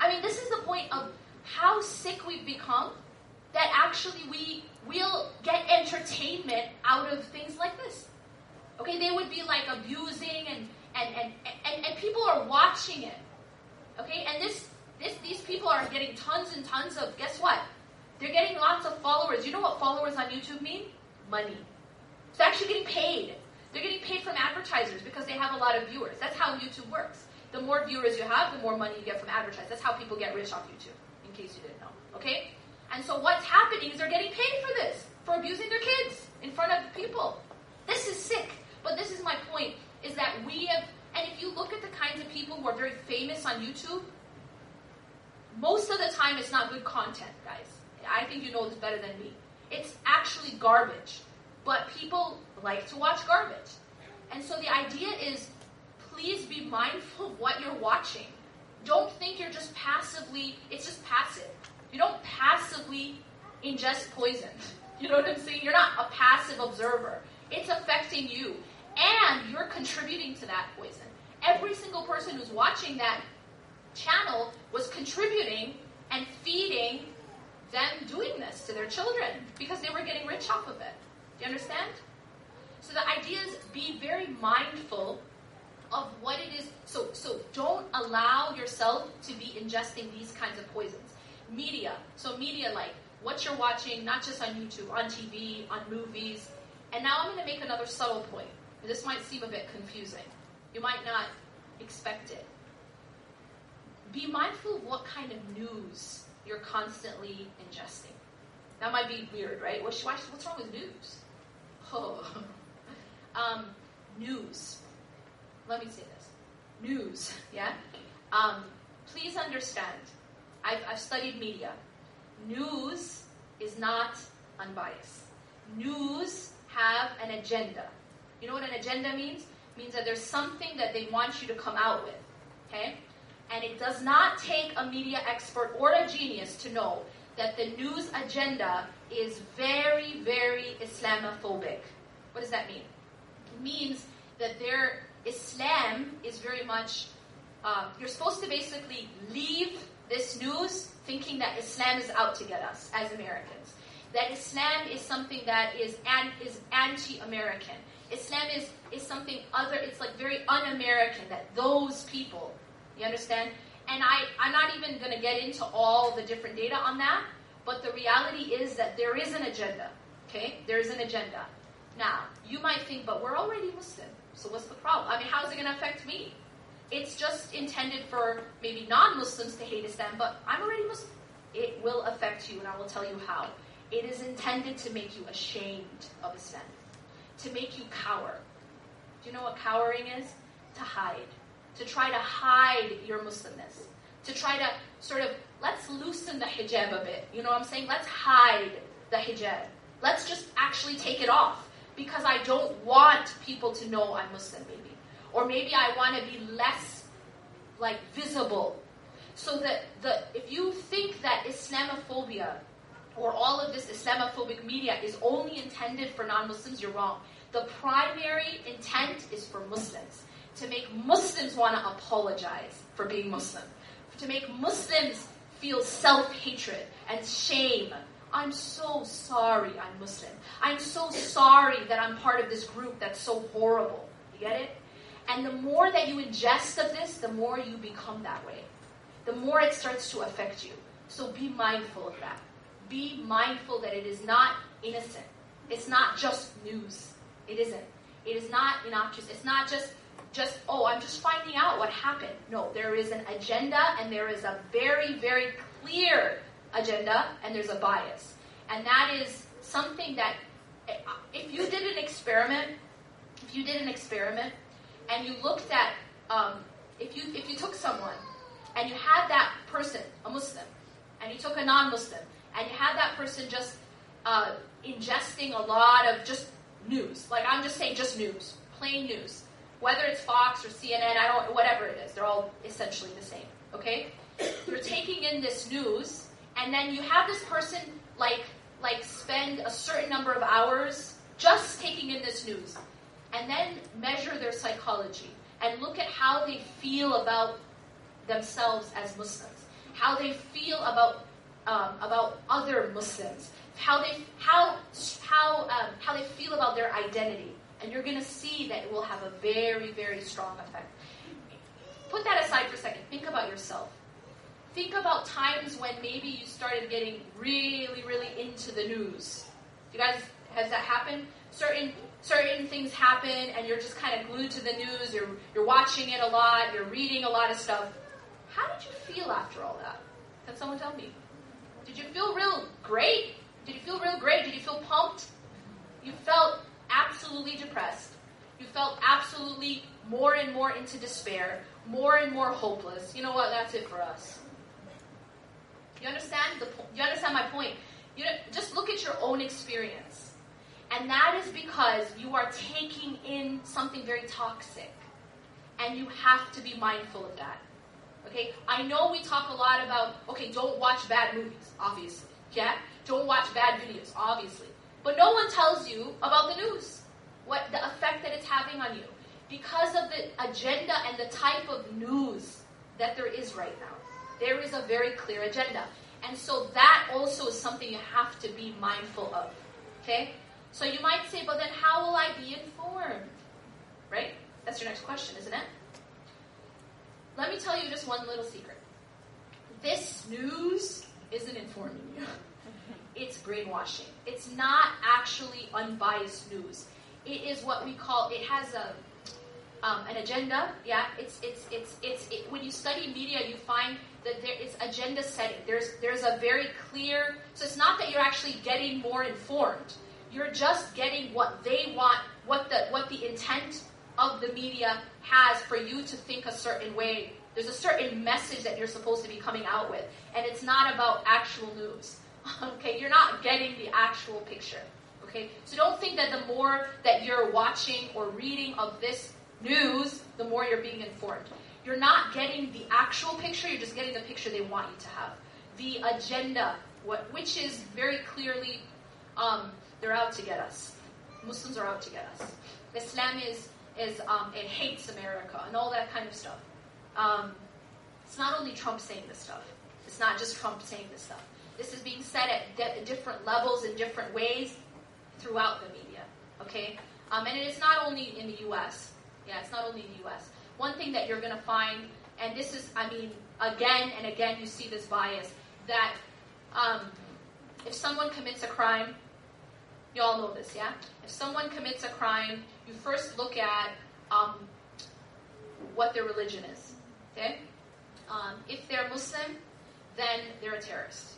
I mean, this is the point of how sick we've become that actually we will get entertainment out of things like this. Okay, they would be like abusing and and, and, and, and people are watching it. Okay, and this this these people are getting tons and tons of guess what? They're getting lots of followers. You know what followers on YouTube mean? Money. It's actually getting paid. They're getting paid from advertisers because they have a lot of viewers. That's how YouTube works. The more viewers you have, the more money you get from advertisers. That's how people get rich off YouTube, in case you didn't know. Okay? And so what's happening is they're getting paid for this, for abusing their kids in front of people. This is sick. But this is my point, is that we have, and if you look at the kinds of people who are very famous on YouTube, most of the time it's not good content, guys. I think you know this better than me. It's actually garbage. But people like to watch garbage. And so the idea is please be mindful of what you're watching. Don't think you're just passively, it's just passive. You don't passively ingest poison. *laughs* You know what I'm saying? You're not a passive observer. It's affecting you. And you're contributing to that poison. Every single person who's watching that channel was contributing and feeding them doing this to their children because they were getting rich off of it. Do you understand? So the idea is be very mindful of what it is. So, so don't allow yourself to be ingesting these kinds of poisons. Media. So media like what you're watching, not just on YouTube, on TV, on movies. And now I'm going to make another subtle point. This might seem a bit confusing. You might not expect it. Be mindful of what kind of news you're constantly ingesting. That might be weird, right? What's, what's wrong with news? *laughs* Oh. um, news. Let me say this. News, *laughs* yeah? Um, please understand, I've, I've studied media. News is not unbiased. News have an agenda. You know what an agenda means? It means that there's something that they want you to come out with. Okay? And it does not take a media expert or a genius to know that the news agenda is very, very Islamophobic. What does that mean? It means that their Islam is very much, uh, you're supposed to basically leave this news thinking that Islam is out to get us as Americans. That Islam is something that is, an, is anti-American. Islam is, is something other, it's like very un-American, that those people you understand? And I, I'm not even going to get into all the different data on that, but the reality is that there is an agenda. Okay? There is an agenda. Now, you might think, but we're already Muslim, so what's the problem? I mean, how is it going to affect me? It's just intended for maybe non Muslims to hate Islam, but I'm already Muslim. It will affect you, and I will tell you how. It is intended to make you ashamed of Islam, to make you cower. Do you know what cowering is? To hide to try to hide your Muslimness, to try to sort of, let's loosen the hijab a bit. You know what I'm saying? Let's hide the hijab. Let's just actually take it off because I don't want people to know I'm Muslim, maybe. Or maybe I want to be less like visible. So that the if you think that Islamophobia or all of this Islamophobic media is only intended for non-Muslims, you're wrong. The primary intent is for Muslims to make Muslims want to apologize for being Muslim, to make Muslims feel self hatred and shame. I'm so sorry I'm Muslim. I'm so sorry that I'm part of this group that's so horrible. You get it? And the more that you ingest of this, the more you become that way. The more it starts to affect you. So be mindful of that. Be mindful that it is not innocent. It's not just news. It isn't. It is not innocuous. It's not just just, oh, I'm just finding out what happened. No, there is an agenda and there is a very, very clear agenda and there's a bias. And that is something that, if you did an experiment, if you did an experiment and you looked at, um, if, you, if you took someone and you had that person, a Muslim, and you took a non Muslim, and you had that person just uh, ingesting a lot of just news, like I'm just saying just news, plain news whether it's Fox or CNN, I don't, whatever it is, they're all essentially the same. Okay, you're taking in this news, and then you have this person like like spend a certain number of hours just taking in this news, and then measure their psychology and look at how they feel about themselves as Muslims, how they feel about um, about other Muslims, how they how how um, how they feel about their identity and you're going to see that it will have a very, very strong effect. Put that aside for a second. Think about yourself. Think about times when maybe you started getting really, really into the news. You guys, has that happened? certain certain things happen and you're just kind of glued to the news, you're, you're watching it a lot, you're reading a lot of stuff. How did you feel after all that? Can someone tell me? Did you feel real great? Did you feel real great? Did you feel pumped? You felt absolutely depressed. You felt absolutely more and more into despair, more and more hopeless. You know what? That's it for us. You understand the you understand my point? You know, just look at your own experience. And that is because you are taking in something very toxic. And you have to be mindful of that. Okay? I know we talk a lot about, okay, don't watch bad movies, obviously. Yeah? Don't watch bad videos, obviously. But no one tells you about the news, what the effect that it's having on you. Because of the agenda and the type of news that there is right now. There is a very clear agenda. And so that also is something you have to be mindful of. Okay? So you might say, but then how will I be informed? Right? That's your next question, isn't it? Let me tell you just one little secret. This news isn't informing you. *laughs* It's brainwashing. It's not actually unbiased news. It is what we call. It has a um, an agenda. Yeah, it's it's it's it's it, when you study media, you find that there is agenda setting. There's there's a very clear. So it's not that you're actually getting more informed. You're just getting what they want, what the what the intent of the media has for you to think a certain way. There's a certain message that you're supposed to be coming out with, and it's not about actual news. Okay, you're not getting the actual picture. Okay, so don't think that the more that you're watching or reading of this news, the more you're being informed. You're not getting the actual picture, you're just getting the picture they want you to have. The agenda, what, which is very clearly, um, they're out to get us. Muslims are out to get us. Islam is, is um, it hates America and all that kind of stuff. Um, it's not only Trump saying this stuff. It's not just Trump saying this stuff. This is being said at different levels in different ways throughout the media. Okay, um, and it is not only in the U.S. Yeah, it's not only in the U.S. One thing that you're going to find, and this is, I mean, again and again, you see this bias that um, if someone commits a crime, you all know this, yeah? If someone commits a crime, you first look at um, what their religion is. Okay? Um, if they're Muslim, then they're a terrorist.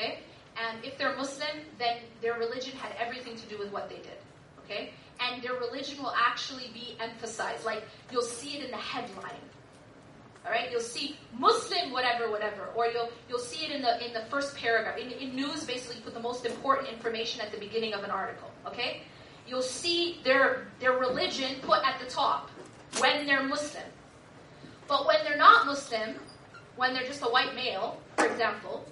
Okay? And if they're Muslim, then their religion had everything to do with what they did. Okay? And their religion will actually be emphasized. Like you'll see it in the headline. All right, you'll see Muslim whatever whatever, or you'll you'll see it in the in the first paragraph. In, in news, basically, put the most important information at the beginning of an article. Okay, you'll see their their religion put at the top when they're Muslim. But when they're not Muslim, when they're just a white male, for example,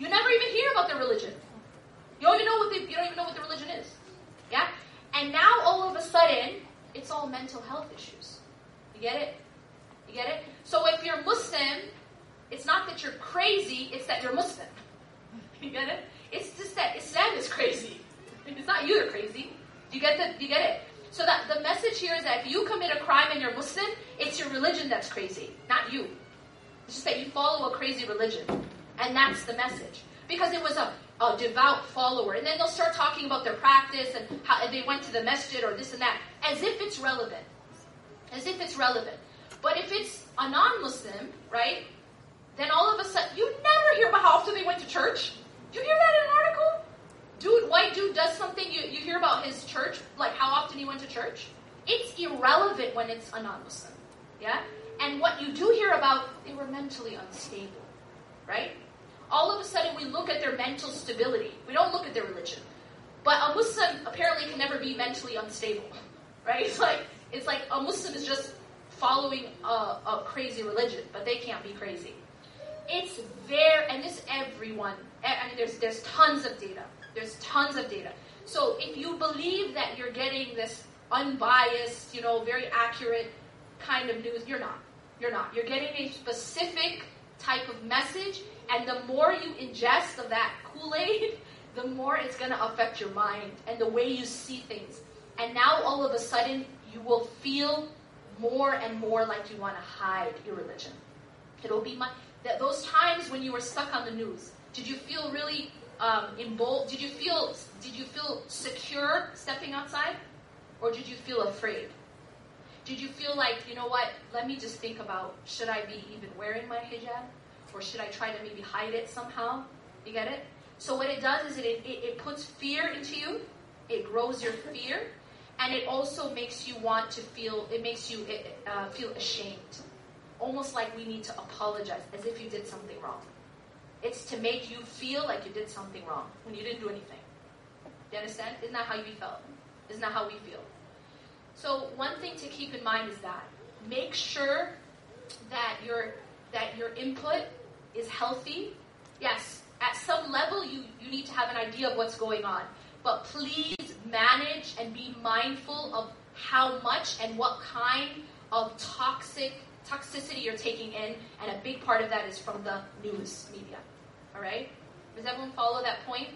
you never even hear about their religion. You don't even know what they, you don't even know what the religion is. Yeah? And now all of a sudden, it's all mental health issues. You get it? You get it? So if you're Muslim, it's not that you're crazy, it's that you're Muslim. *laughs* You get it? It's just that Islam is crazy. It's not you that are crazy. You get the you get it? So that the message here is that if you commit a crime and you're Muslim, it's your religion that's crazy, not you. It's just that you follow a crazy religion. And that's the message. Because it was a, a devout follower. And then they'll start talking about their practice and how they went to the masjid or this and that, as if it's relevant. As if it's relevant. But if it's a non Muslim, right, then all of a sudden, you never hear about how often they went to church. You hear that in an article? Dude, white dude does something, you, you hear about his church, like how often he went to church. It's irrelevant when it's a non Muslim. Yeah? And what you do hear about, they were mentally unstable. Right? All of a sudden we look at their mental stability. We don't look at their religion. But a Muslim apparently can never be mentally unstable, *laughs* right? It's like it's like a Muslim is just following a, a crazy religion, but they can't be crazy. It's there, and this everyone. I mean, there's there's tons of data. There's tons of data. So if you believe that you're getting this unbiased, you know, very accurate kind of news, you're not. You're not. You're getting a specific type of message, and the more you ingest of that Kool Aid, *laughs* the more it's going to affect your mind and the way you see things. And now all of a sudden, you will feel more and more like you want to hide your religion. It'll be my, that those times when you were stuck on the news. Did you feel really um, bold? Did you feel did you feel secure stepping outside, or did you feel afraid? Did you feel like you know what? Let me just think about should I be even wearing my hijab, or should I try to maybe hide it somehow? You get it? So what it does is it it, it puts fear into you. It grows your fear, and it also makes you want to feel. It makes you uh, feel ashamed, almost like we need to apologize, as if you did something wrong. It's to make you feel like you did something wrong when you didn't do anything. You understand? Isn't that how you felt? Isn't that how we feel? So one thing to keep in mind is that make sure that your that your input is healthy. Yes, at some level you, you need to have an idea of what's going on. But please manage and be mindful of how much and what kind of toxic toxicity you're taking in, and a big part of that is from the news media. All right? Does everyone follow that point?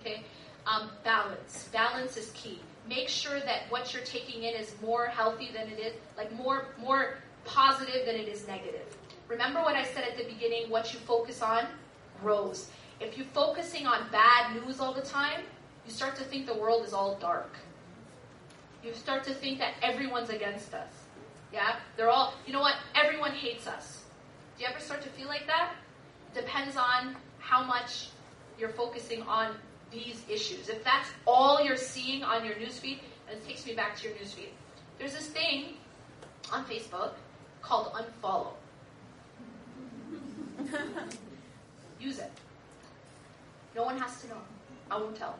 Okay. Um, balance. Balance is key. Make sure that what you're taking in is more healthy than it is, like more more positive than it is negative. Remember what I said at the beginning? What you focus on grows. If you're focusing on bad news all the time, you start to think the world is all dark. You start to think that everyone's against us. Yeah? They're all, you know what? Everyone hates us. Do you ever start to feel like that? Depends on how much you're focusing on these issues. If that's all you're seeing on your newsfeed, and it takes me back to your newsfeed, there's this thing on Facebook called unfollow. *laughs* Use it. No one has to know. I won't tell.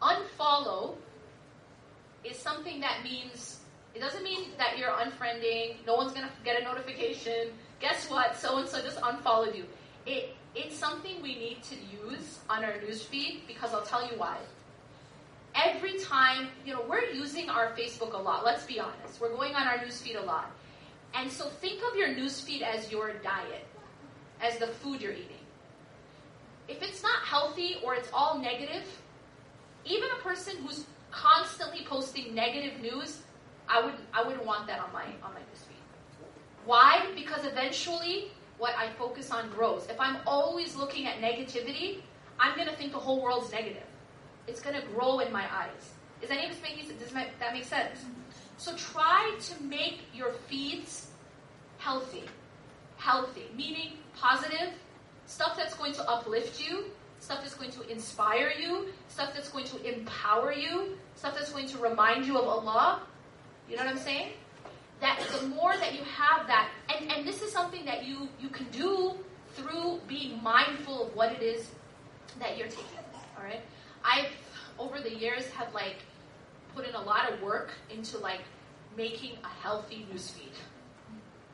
Unfollow is something that means it doesn't mean that you're unfriending. No one's gonna get a notification. Guess what? So and so just unfollowed you. It it's something we need to use on our newsfeed because I'll tell you why. Every time, you know, we're using our Facebook a lot. Let's be honest. We're going on our newsfeed a lot. And so think of your newsfeed as your diet, as the food you're eating. If it's not healthy or it's all negative, even a person who's constantly posting negative news, I wouldn't I wouldn't want that on my on my newsfeed. Why? Because eventually what I focus on grows. If I'm always looking at negativity, I'm gonna think the whole world's negative. It's gonna grow in my eyes. Is making does that make sense? So try to make your feeds healthy. Healthy, meaning positive, stuff that's going to uplift you, stuff that's going to inspire you, stuff that's going to empower you, stuff that's going to remind you of Allah. You know what I'm saying? That the more that you have that, and, and this is something that you, you can do through being mindful of what it is that you're taking. All right? I've over the years have like put in a lot of work into like making a healthy newsfeed.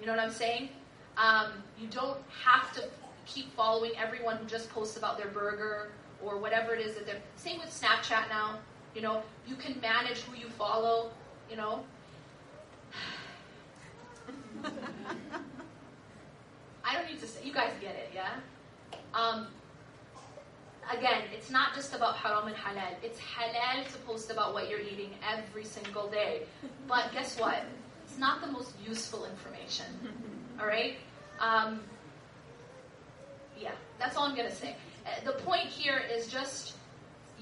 You know what I'm saying? Um, you don't have to keep following everyone who just posts about their burger or whatever it is that they're. Same with Snapchat now. You know, you can manage who you follow. You know. *laughs* I don't need to say. You guys get it, yeah. Um, again, it's not just about haram and halal. It's halal to post about what you're eating every single day. But guess what? It's not the most useful information. *laughs* All right? Um, yeah, that's all I'm going to say. Uh, the point here is just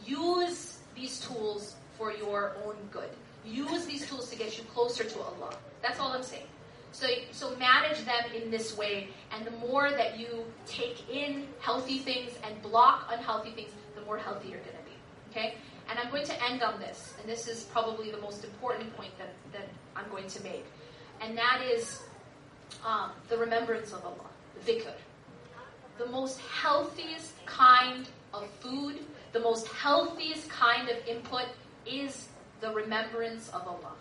use these tools for your own good. Use these tools to get you closer to Allah. That's all I'm saying. So, so manage them in this way, and the more that you take in healthy things and block unhealthy things, the more healthy you're going to be. Okay? And I'm going to end on this, and this is probably the most important point that, that I'm going to make. And that is um, the remembrance of Allah, the dhikr. The most healthiest kind of food, the most healthiest kind of input is the remembrance of Allah.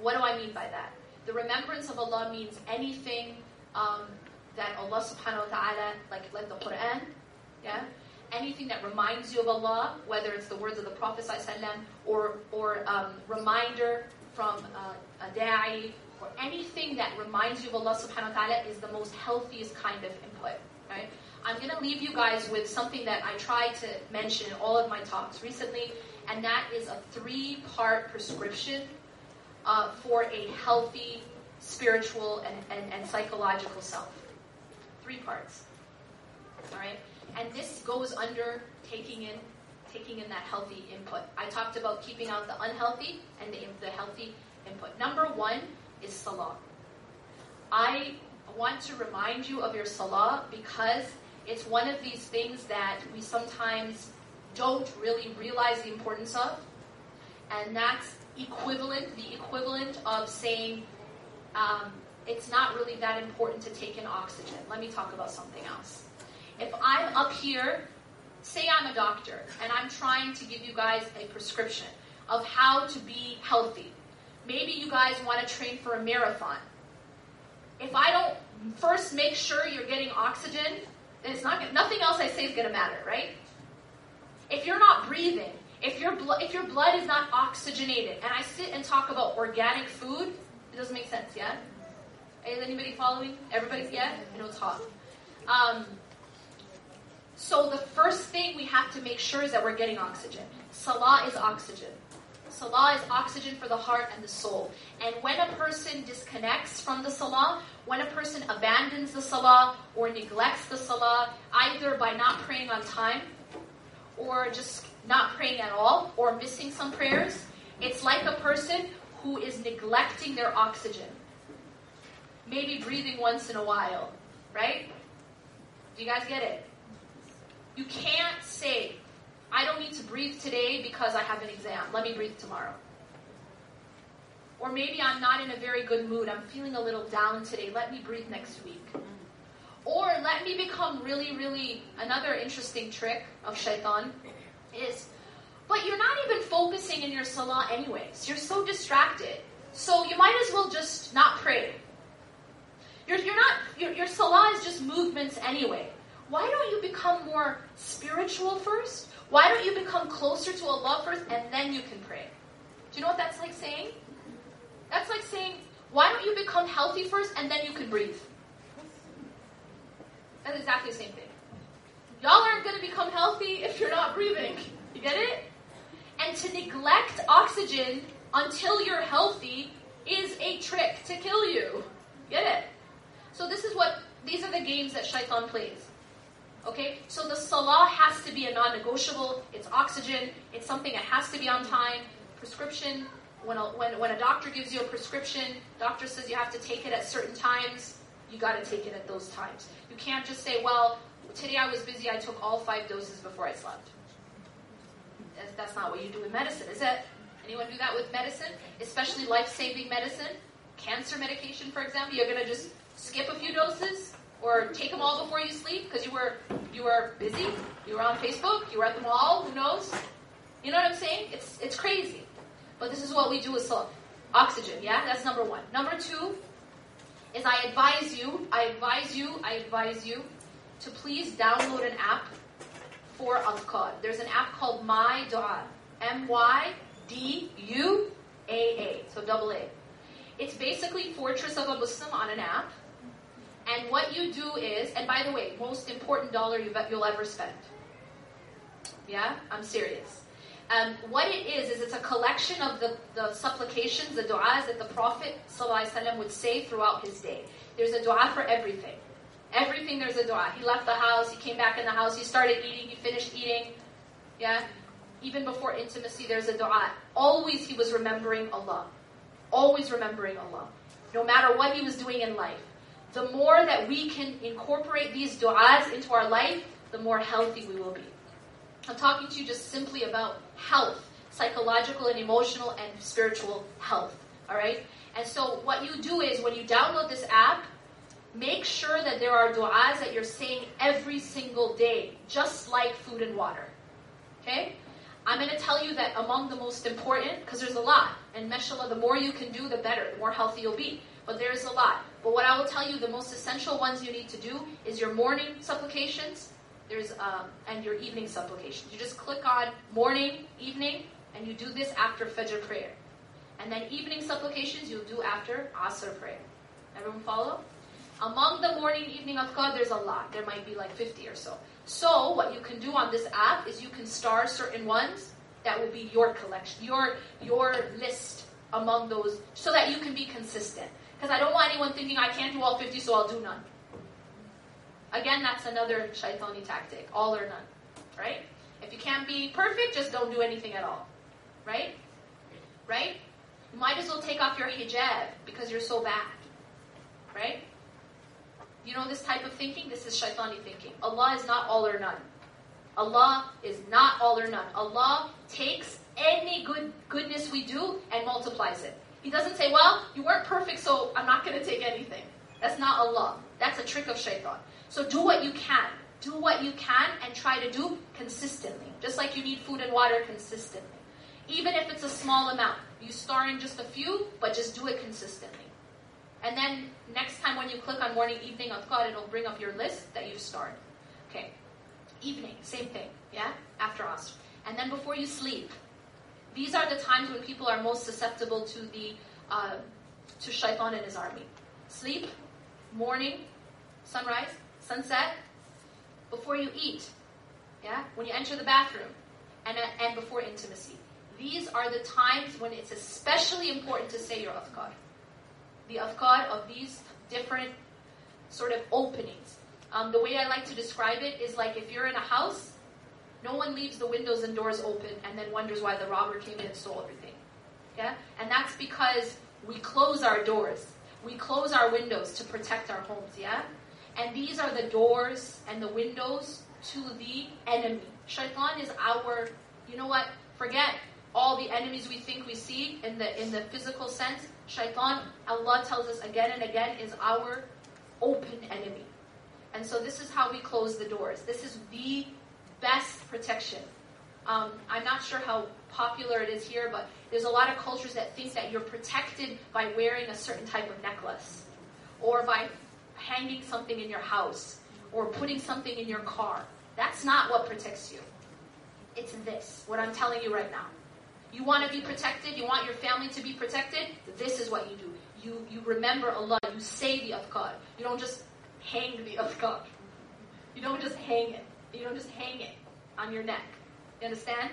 What do I mean by that? The remembrance of Allah means anything um, that Allah subhanahu wa ta'ala, like, like the Quran, yeah? Anything that reminds you of Allah, whether it's the words of the Prophet or, or um, reminder from uh, a da'i, or anything that reminds you of Allah subhanahu wa ta'ala is the most healthiest kind of input. Right? I'm going to leave you guys with something that I tried to mention in all of my talks recently, and that is a three part prescription uh, for a healthy spiritual and, and, and psychological self. Three parts. All right? And this goes under taking in taking in that healthy input. I talked about keeping out the unhealthy and the, the healthy input. Number one is salah. I want to remind you of your salah because it's one of these things that we sometimes don't really realize the importance of. And that's equivalent, the equivalent of saying, um, it's not really that important to take in oxygen. Let me talk about something else. If I'm up here, say I'm a doctor, and I'm trying to give you guys a prescription of how to be healthy. Maybe you guys want to train for a marathon. If I don't first make sure you're getting oxygen, it's not nothing else I say is going to matter, right? If you're not breathing, if your blood if your blood is not oxygenated, and I sit and talk about organic food, it doesn't make sense, yeah? Is anybody following? Everybody's yeah? I know it's hot. Um, so the first thing we have to make sure is that we're getting oxygen. Salah is oxygen. Salah is oxygen for the heart and the soul. And when a person disconnects from the salah, when a person abandons the salah or neglects the salah, either by not praying on time or just not praying at all or missing some prayers, it's like a person who is neglecting their oxygen. Maybe breathing once in a while, right? Do you guys get it? You can't say, I don't need to breathe today because I have an exam. Let me breathe tomorrow. Or maybe I'm not in a very good mood. I'm feeling a little down today. Let me breathe next week. Or let me become really, really, another interesting trick of shaitan is, but you're not even focusing in your salah anyways. You're so distracted. So you might as well just not pray. You're, you're not, your, your salah is just movements anyway. Why don't you become more spiritual first? Why don't you become closer to Allah first and then you can pray? Do you know what that's like saying? That's like saying, why don't you become healthy first and then you can breathe? That's exactly the same thing. Y'all aren't going to become healthy if you're not breathing. You get it? And to neglect oxygen until you're healthy is a trick to kill you. Get it? So this is what these are the games that shaitan plays. Okay? So the salah has to be a non-negotiable. It's oxygen. It's something that has to be on time. Prescription. When a, when, when a doctor gives you a prescription, doctor says you have to take it at certain times. You got to take it at those times. You can't just say, "Well, today I was busy. I took all five doses before I slept." That's, not what you do with medicine, is it? Anyone do that with medicine? Especially life-saving medicine, cancer medication, for example. You're going to just skip a few doses or take them all before you sleep because you were you were busy, you were on Facebook, you were at the mall, who knows? You know what I'm saying? It's it's crazy. But this is what we do with salah. Oxygen, yeah? That's number one. Number two is I advise you, I advise you, I advise you to please download an app for Adhkar. There's an app called My Dua. M Y D U A A. So double A. It's basically Fortress of a Muslim on an app. And what you do is, and by the way, most important dollar you'll ever spend. Yeah, I'm serious. Um, what it is, is it's a collection of the, the supplications, the du'as that the Prophet ﷺ would say throughout his day. There's a du'a for everything. Everything there's a du'a. He left the house, he came back in the house, he started eating, he finished eating. Yeah? Even before intimacy, there's a du'a. Always he was remembering Allah. Always remembering Allah. No matter what he was doing in life the more that we can incorporate these du'as into our life, the more healthy we will be. I'm talking to you just simply about health, psychological and emotional and spiritual health. All right? And so what you do is when you download this app, make sure that there are du'as that you're saying every single day, just like food and water. Okay? I'm going to tell you that among the most important, because there's a lot, and mashallah, the more you can do, the better, the more healthy you'll be. But there's a lot. But what I will tell you, the most essential ones you need to do is your morning supplications, there's um, and your evening supplications. You just click on morning, evening, and you do this after Fajr prayer. And then evening supplications you'll do after Asr prayer. Everyone follow? Among the morning, evening adhkar, there's a lot. There might be like 50 or so. So what you can do on this app is you can star certain ones that will be your collection, your your list among those, so that you can be consistent. Because I don't want anyone thinking I can't do all 50, so I'll do none. Again, that's another shaitani tactic, all or none, right? If you can't be perfect, just don't do anything at all, right? Right? You might as well take off your hijab because you're so bad, right? You know this type of thinking? This is shaitani thinking. Allah is not all or none. Allah is not all or none. Allah takes any good goodness we do and multiplies it. He doesn't say, well, you weren't perfect, so I'm not going to take anything. That's not Allah. That's a trick of shaitan. So do what you can. Do what you can and try to do consistently. Just like you need food and water consistently. Even if it's a small amount. You start in just a few, but just do it consistently. And then next time when you click on morning, evening, adhkar, it'll bring up your list that you've started. Okay. Evening, same thing. Yeah? After Asr. And then before you sleep. These are the times when people are most susceptible to the uh, to shaitan and his army. Sleep, morning, sunrise, sunset, before you eat, yeah, when you enter the bathroom, and, and before intimacy. These are the times when it's especially important to say your adhkar. The adhkar of these different sort of openings. Um, the way I like to describe it is like if you're in a house, no one leaves the windows and doors open and then wonders why the robber came in and stole everything. Yeah? And that's because we close our doors. We close our windows to protect our homes, yeah? And these are the doors and the windows to the enemy. Shaitan is our, you know what? Forget all the enemies we think we see in the in the physical sense. Shaitan, Allah tells us again and again, is our open enemy. And so this is how we close the doors. This is the best protection. Um, I'm not sure how popular it is here, but there's a lot of cultures that think that you're protected by wearing a certain type of necklace or by hanging something in your house or putting something in your car. That's not what protects you. It's this, what I'm telling you right now. You want to be protected, you want your family to be protected, this is what you do. You, you remember Allah, you say the adhkar. You don't just hang the adhkar. You don't just hang it. You don't just hang it on your neck. You understand?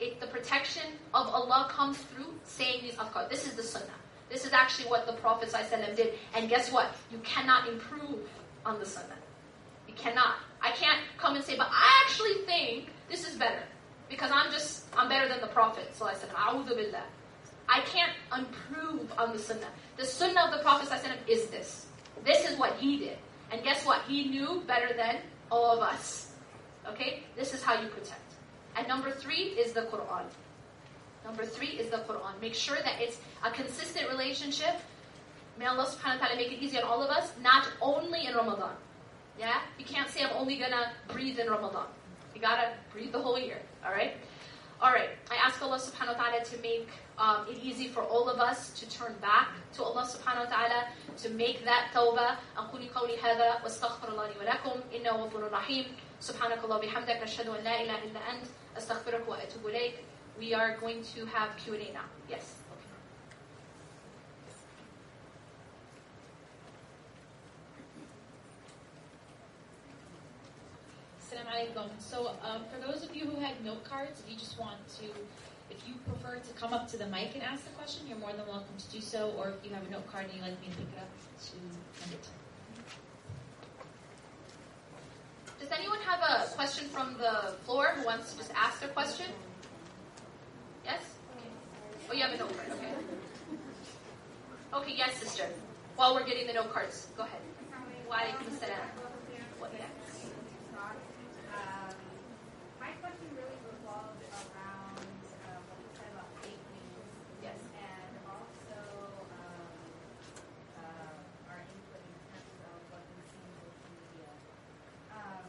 It, the protection of Allah comes through saying these adhkar. This is the sunnah. This is actually what the Prophet ﷺ did. And guess what? You cannot improve on the sunnah. You cannot. I can't come and say, but I actually think this is better. Because I'm just, I'm better than the Prophet. So I said, billah. I can't improve on the sunnah. The sunnah of the Prophet is this. This is what he did. And guess what? He knew better than all of us. Okay? This is how you protect. And number three is the Quran. Number three is the Quran. Make sure that it's a consistent relationship. May Allah subhanahu wa ta'ala make it easy on all of us, not only in Ramadan. Yeah? You can't say I'm only gonna breathe in Ramadan. You gotta breathe the whole year. Alright? Alright. I ask Allah subhanahu wa ta'ala to make um, it easy for all of us to turn back to Allah subhanahu wa ta'ala, to make that tawbah. أقول قولي هذا واستغفر الله لي ولكم إنه غفور رحيم سبحانك الله بحمدك أشهد أن لا إله إلا أنت أستغفرك وأتوب إليك we are going to have Q&A now. Yes. Assalamu alaikum. So, um, for those of you who had note cards, if you just want to, if you prefer to come up to the mic and ask the question, you're more than welcome to do so. Or if you have a note card and you'd like me to pick it up, to send it to Does anyone have a question from the floor who wants to just ask their question? Yes? Oh, you have a note card. Okay. Okay, yes, sister. While we're getting the note cards, go ahead. Why salam. What, yeah. My question really revolved around uh, what you said about fake news. Yes. And also um, uh, our input in terms of what we see in social media. Um,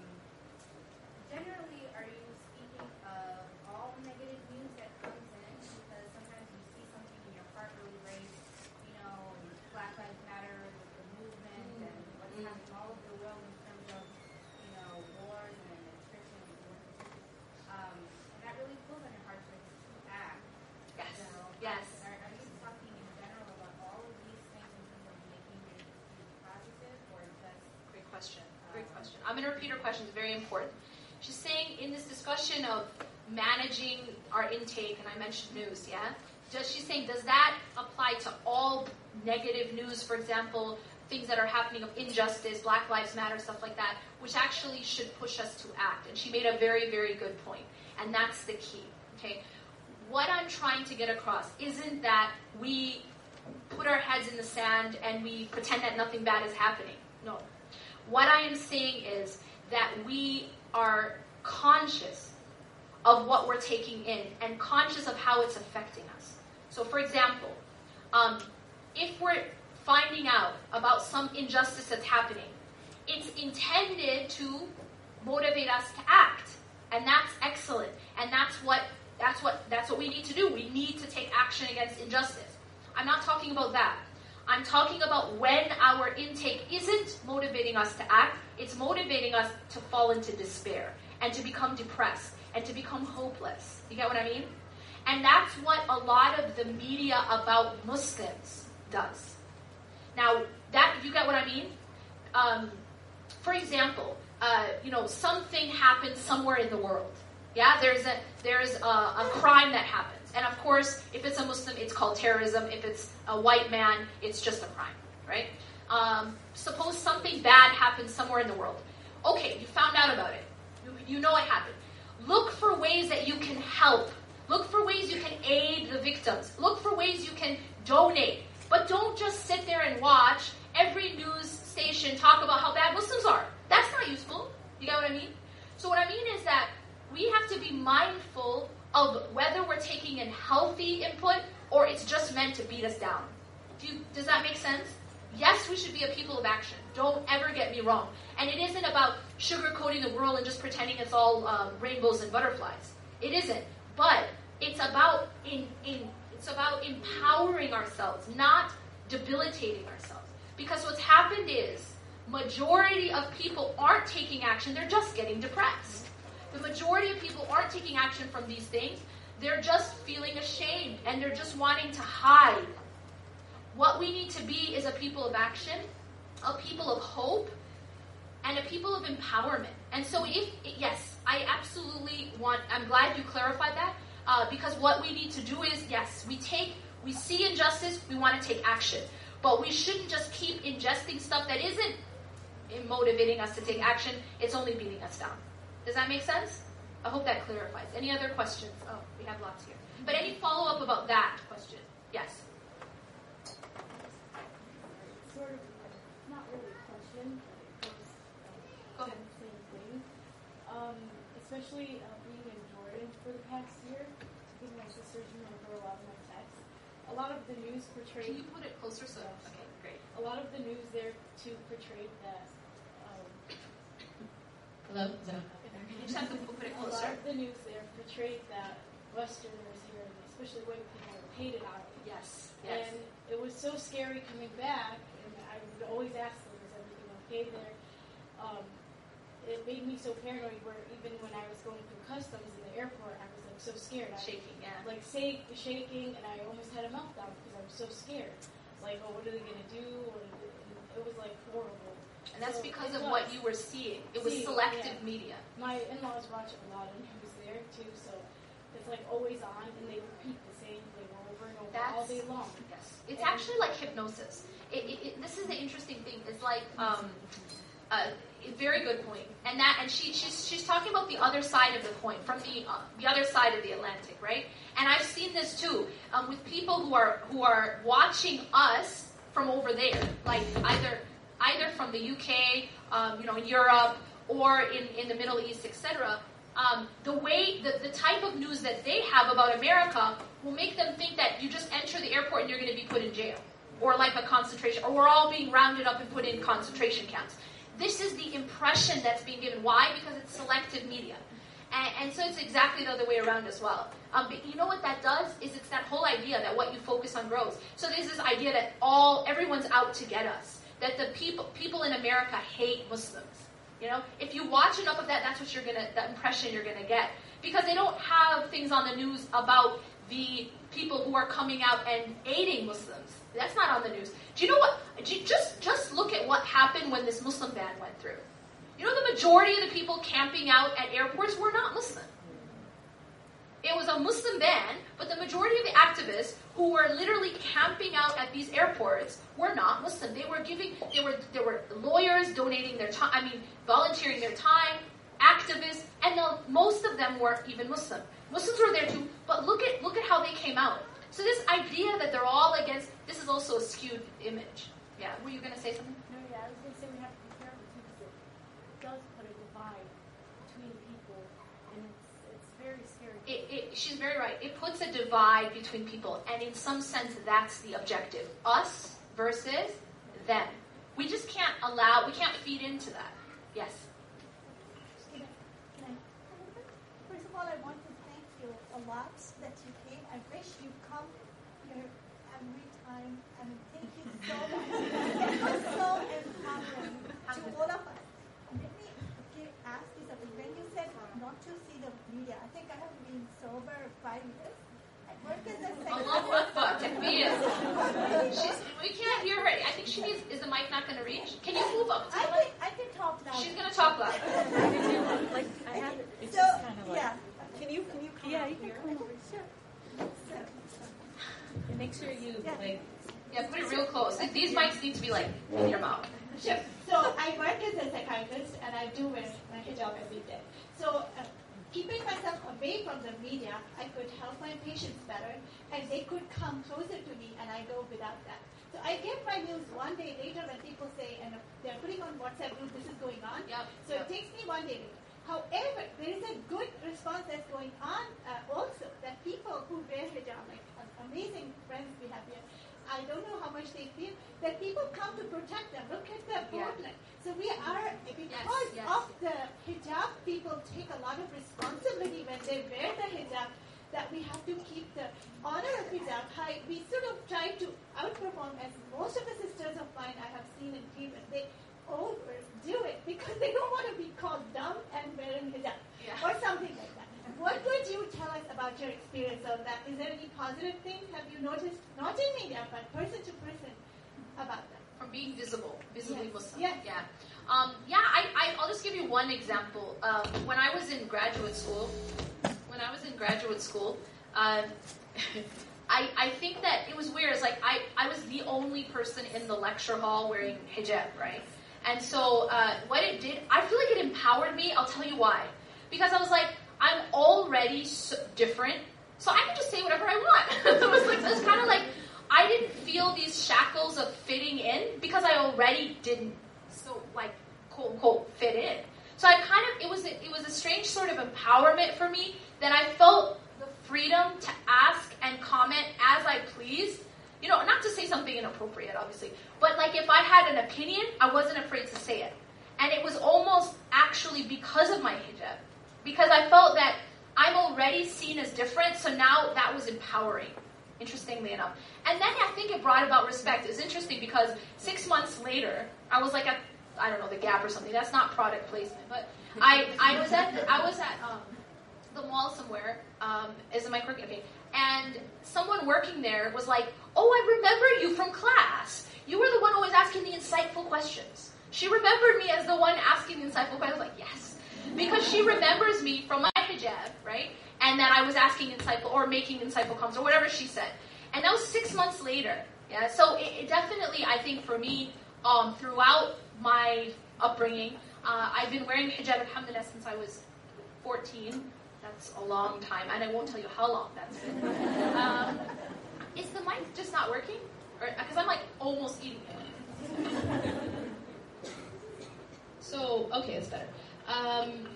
generally, are you speaking of all negative news that comes in? Because sometimes you see something and your heart really breaks, you know, and Black Lives Matter with the movement and what's happening all over the world in terms of, you know, wars and attrition and war. Um, and that really pulls on your heart to act. Yes. You know, Yes. Are, are you talking in general about all of these things in terms of making your news positive or just Great question. Great question. I'm going to repeat her question. It's very important. She's saying in this discussion of managing our intake, and I mentioned news, yeah? Does she's saying does that apply to all negative news? For example, things that are happening of injustice, Black Lives Matter, stuff like that, which actually should push us to act. And she made a very, very good point. And that's the key. Okay? What I'm trying to get across isn't that we put our heads in the sand and we pretend that nothing bad is happening. No. What I am saying is that we are conscious of what we're taking in and conscious of how it's affecting us. So, for example, um, if we're finding out about some injustice that's happening, it's intended to motivate us to act, and that's excellent. And that's what that's what that's what we need to do. We need to take action against injustice. I'm not talking about that. I'm talking about when our intake isn't motivating us to act, it's motivating us to fall into despair and to become depressed and to become hopeless. You get what I mean? And that's what a lot of the media about Muslims does. Now, that you get what I mean? Um, for example, uh, you know, something happens somewhere in the world. Yeah, there's a there's a, a crime that happens, and of course, if it's a Muslim, it's called terrorism. If it's a white man, it's just a crime, right? Um, suppose something bad happens somewhere in the world. Okay, you found out about it. You, you know it happened. Look for ways that you can help. Look for ways you can aid the victims. Look for ways you can donate. But don't just sit there and watch every news station talk about how bad Muslims are. That's not useful. You get what I mean? So, what I mean is that we have to be mindful of whether we're taking in healthy input or it's just meant to beat us down. Do you, does that make sense? Yes, we should be a people of action. Don't ever get me wrong. And it isn't about sugarcoating the world and just pretending it's all um, rainbows and butterflies. It isn't. But it's about in, in it's about empowering ourselves, not debilitating ourselves. Because what's happened is majority of people aren't taking action, they're just getting depressed. The majority of people aren't taking action from these things. They're just feeling ashamed and they're just wanting to hide. What we need to be is a people of action, a people of hope, and a people of empowerment. And so, if, yes, I absolutely want, I'm glad you clarified that uh, because what we need to do is, yes, we take, we see injustice, we want to take action. But we shouldn't just keep ingesting stuff that isn't motivating us to take action, it's only beating us down. Does that make sense? I hope that clarifies. Any other questions? Oh, we have lots here. But any follow up about that question? Yes. Sort of, not really a question, but it goes Go uh, ahead. the same thing. Um, especially uh, being in Jordan for the past year, because my sisters remember a lot of my texts. A lot of the news portrayed. Can you put it closer so? Okay, great. a lot of the news there too portrayed that um, Hello? Is that- You just have to put it a lot of the news there portrayed that Westerners here, especially white people, hated on it. Yes, yes. And it was so scary coming back, and I would always ask them, is everything okay there? Um, it made me so paranoid where even when I was going through customs in the airport, I was like so scared. I Shaking, yeah. like say, shaking, and I almost had a meltdown because I was so scared. Like, oh, what are they gonna do? Or, it was like horrible. And that's because it of what you were seeing. It was selective yeah. media. My in-laws watch a lot and he was there too, so it's like always on, and they repeat the same thing over and over all That's- day long. Yes. It's actually like hypnosis. It, it, it, this is the interesting thing. It's like um, a very good point. And that and she, she's she's talking about the other side of the coin, from the uh, the other side of the Atlantic, right? And I've seen this too um, with people who are who are watching us from over there, like either either from the UK, um, you know, Europe, or in, in the Middle East, etc. Um, the way the, the type of news that they have about America will make them think that you just enter the airport and you're going to be put in jail, or like a concentration, or we're all being rounded up and put in concentration camps. This is the impression that's being given. Why? Because it's selective media. And, and so it's exactly the other way around as well. Um, but you know what that does is it's that whole idea that what you focus on grows. So there's this idea that all everyone's out to get us. That the people people in America hate Muslims. You know, if you watch enough of that, that's what you're gonna the impression you're gonna get because they don't have things on the news about the people who are coming out and aiding Muslims. That's not on the news. Do you know what? you- Just just look at what happened when this Muslim ban went through. You know, the majority of the people camping out at airports were not Muslim. It was a Muslim ban, but the majority of the activists who were literally camping out at these airports were not Muslim. They were giving, they were, there were lawyers donating their time, I mean, volunteering their time, activists, and the, most of them were even Muslim. Muslims were there too, but look at look at how they came out. So this idea that they're all against this is also a skewed image. Yeah, were you going to say something? No, yeah, I was going to say we have to be careful too because it does put a divide between people, and it's it's very scary. It, it, she's very right. It puts a divide between people, and in some sense, that's the objective: us versus them. We just can't allow. We can't feed into that. Yes. Can I- can I- First of all, I want to thank you a lot that you came. I wish you come here every time. And thank you so much. It was so empowering to all of us. Let me give, ask you something. When you said not to see the media, I think I have been sober five years. I work as a Allahu secretary. Akbar, takbir. She's, we can't hear her. I think she needs. Is the mic not going to reach? Can you move up to I the can, mic? I can talk now. She's going to talk loud. Like I have it. It's So, just kind of like. yeah. Can you can you come Yeah, up you can here? come over. Sure. So, And make sure you Yeah. like. Yeah, put it real close. These mics need to be like in your mouth. Sure. So I work as a psychiatrist and I do wear my hijab every day. So uh, keeping myself away from the media, I could help my patients better and they could come closer to me and I go without that. So I get my news one day later when people say, and they're putting on WhatsApp group, this is going on. Yep, So yep. it takes me one day later. However, there is a good response that's going on uh, also that people who wear hijab, like amazing friends we have here, I don't know how much they feel that people come to protect them. Look at the Yeah. So we are because yes. of the hijab, people take a lot of responsibility when they wear the hijab. That we have to keep the honor of hijab high. We sort of try to outperform as most of the sisters of mine I have seen in Cleveland. They overdo it because they don't want to be called dumb and wearing hijab Yeah. or something like that. What would you tell us about your experience of that? Is there any positive things have you noticed, not in media, but person to person, about that? From being visible, visibly Yes, Muslim. yes. Yeah. Um, yeah, I, I, I'll just give you one example. Um, when I was in graduate school, when I was in graduate school, um, *laughs* I, I think that it was weird. It's like I, I was the only person in the lecture hall wearing hijab, right? And so uh, what it did, I feel like it empowered me. I'll tell you why. Because I was like, I'm already so different, so I can just say whatever I want. *laughs* it was like it's kind of like I didn't feel these shackles of fitting in because I already didn't so like quote unquote fit in. So I kind of it was a, it was a strange sort of empowerment for me that I felt the freedom to ask and comment as I pleased. You know, not to say something inappropriate, obviously, but like if I had an opinion, I wasn't afraid to say it. And it was almost actually because of my hijab. Because I felt that I'm already seen as different, so now that was empowering, interestingly enough. And then I think it brought about respect. It was interesting because six months later, I was like at, I don't know, the Gap or something. That's not product placement, but I, I was at, the, I was at um, the mall somewhere, um, is a micro okay, and someone working there was like, "Oh, I remember you from class. You were the one always asking the insightful questions." She remembered me as the one asking the insightful questions. I was like, "Yes," she remembers me from my hijab, right? And that I was asking insightful or making insightful comments or whatever she said. And that was six months later. Yeah, so it, it definitely, I think, for me, um, throughout my upbringing, uh, I've been wearing hijab, alhamdulillah, since I was 14. That's a long time, and I won't tell you how long that's been. *laughs* Um, is the mic just not working? Because I'm like almost eating it. *laughs* So okay, it's better. Um,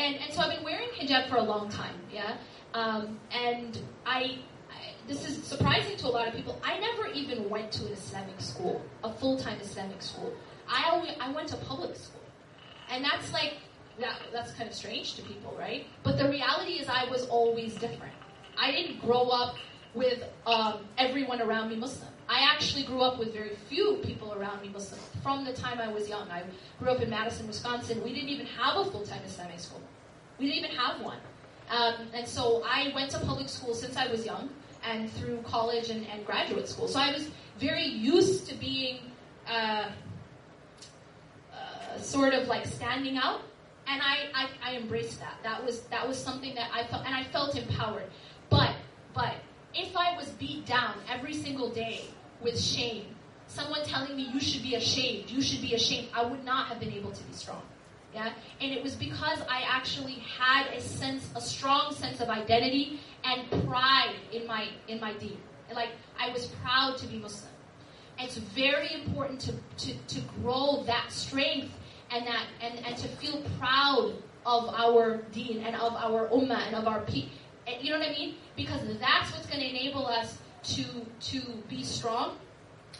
and and so I've been wearing hijab for a long time, yeah. Um, and I, I, this is surprising to a lot of people. I never even went to an Islamic school, a full time Islamic school. I always, I went to public school, and that's like that, that's kind of strange to people, right? But the reality is, I was always different. I didn't grow up with um, everyone around me Muslim. I actually grew up with very few people around me Muslim from the time I was young. I grew up in Madison, Wisconsin. We didn't even have a full time Islamic school. We didn't even have one. Um, and so I went to public school since I was young and through college and, and graduate school. So I was very used to being uh, uh, sort of like standing out and I, I, I embraced that. That was that was something that I felt, and I felt empowered. But but if I was beat down every single day with shame, someone telling me you should be ashamed, you should be ashamed, I would not have been able to be strong. Yeah, and it was because I actually had a sense, a strong sense of identity and pride in my in my deen. Like I was proud to be Muslim. It's very important to, to, to grow that strength and that and, and to feel proud of our deen and of our ummah and of our people. You know what I mean? Because that's what's going to enable us to to be strong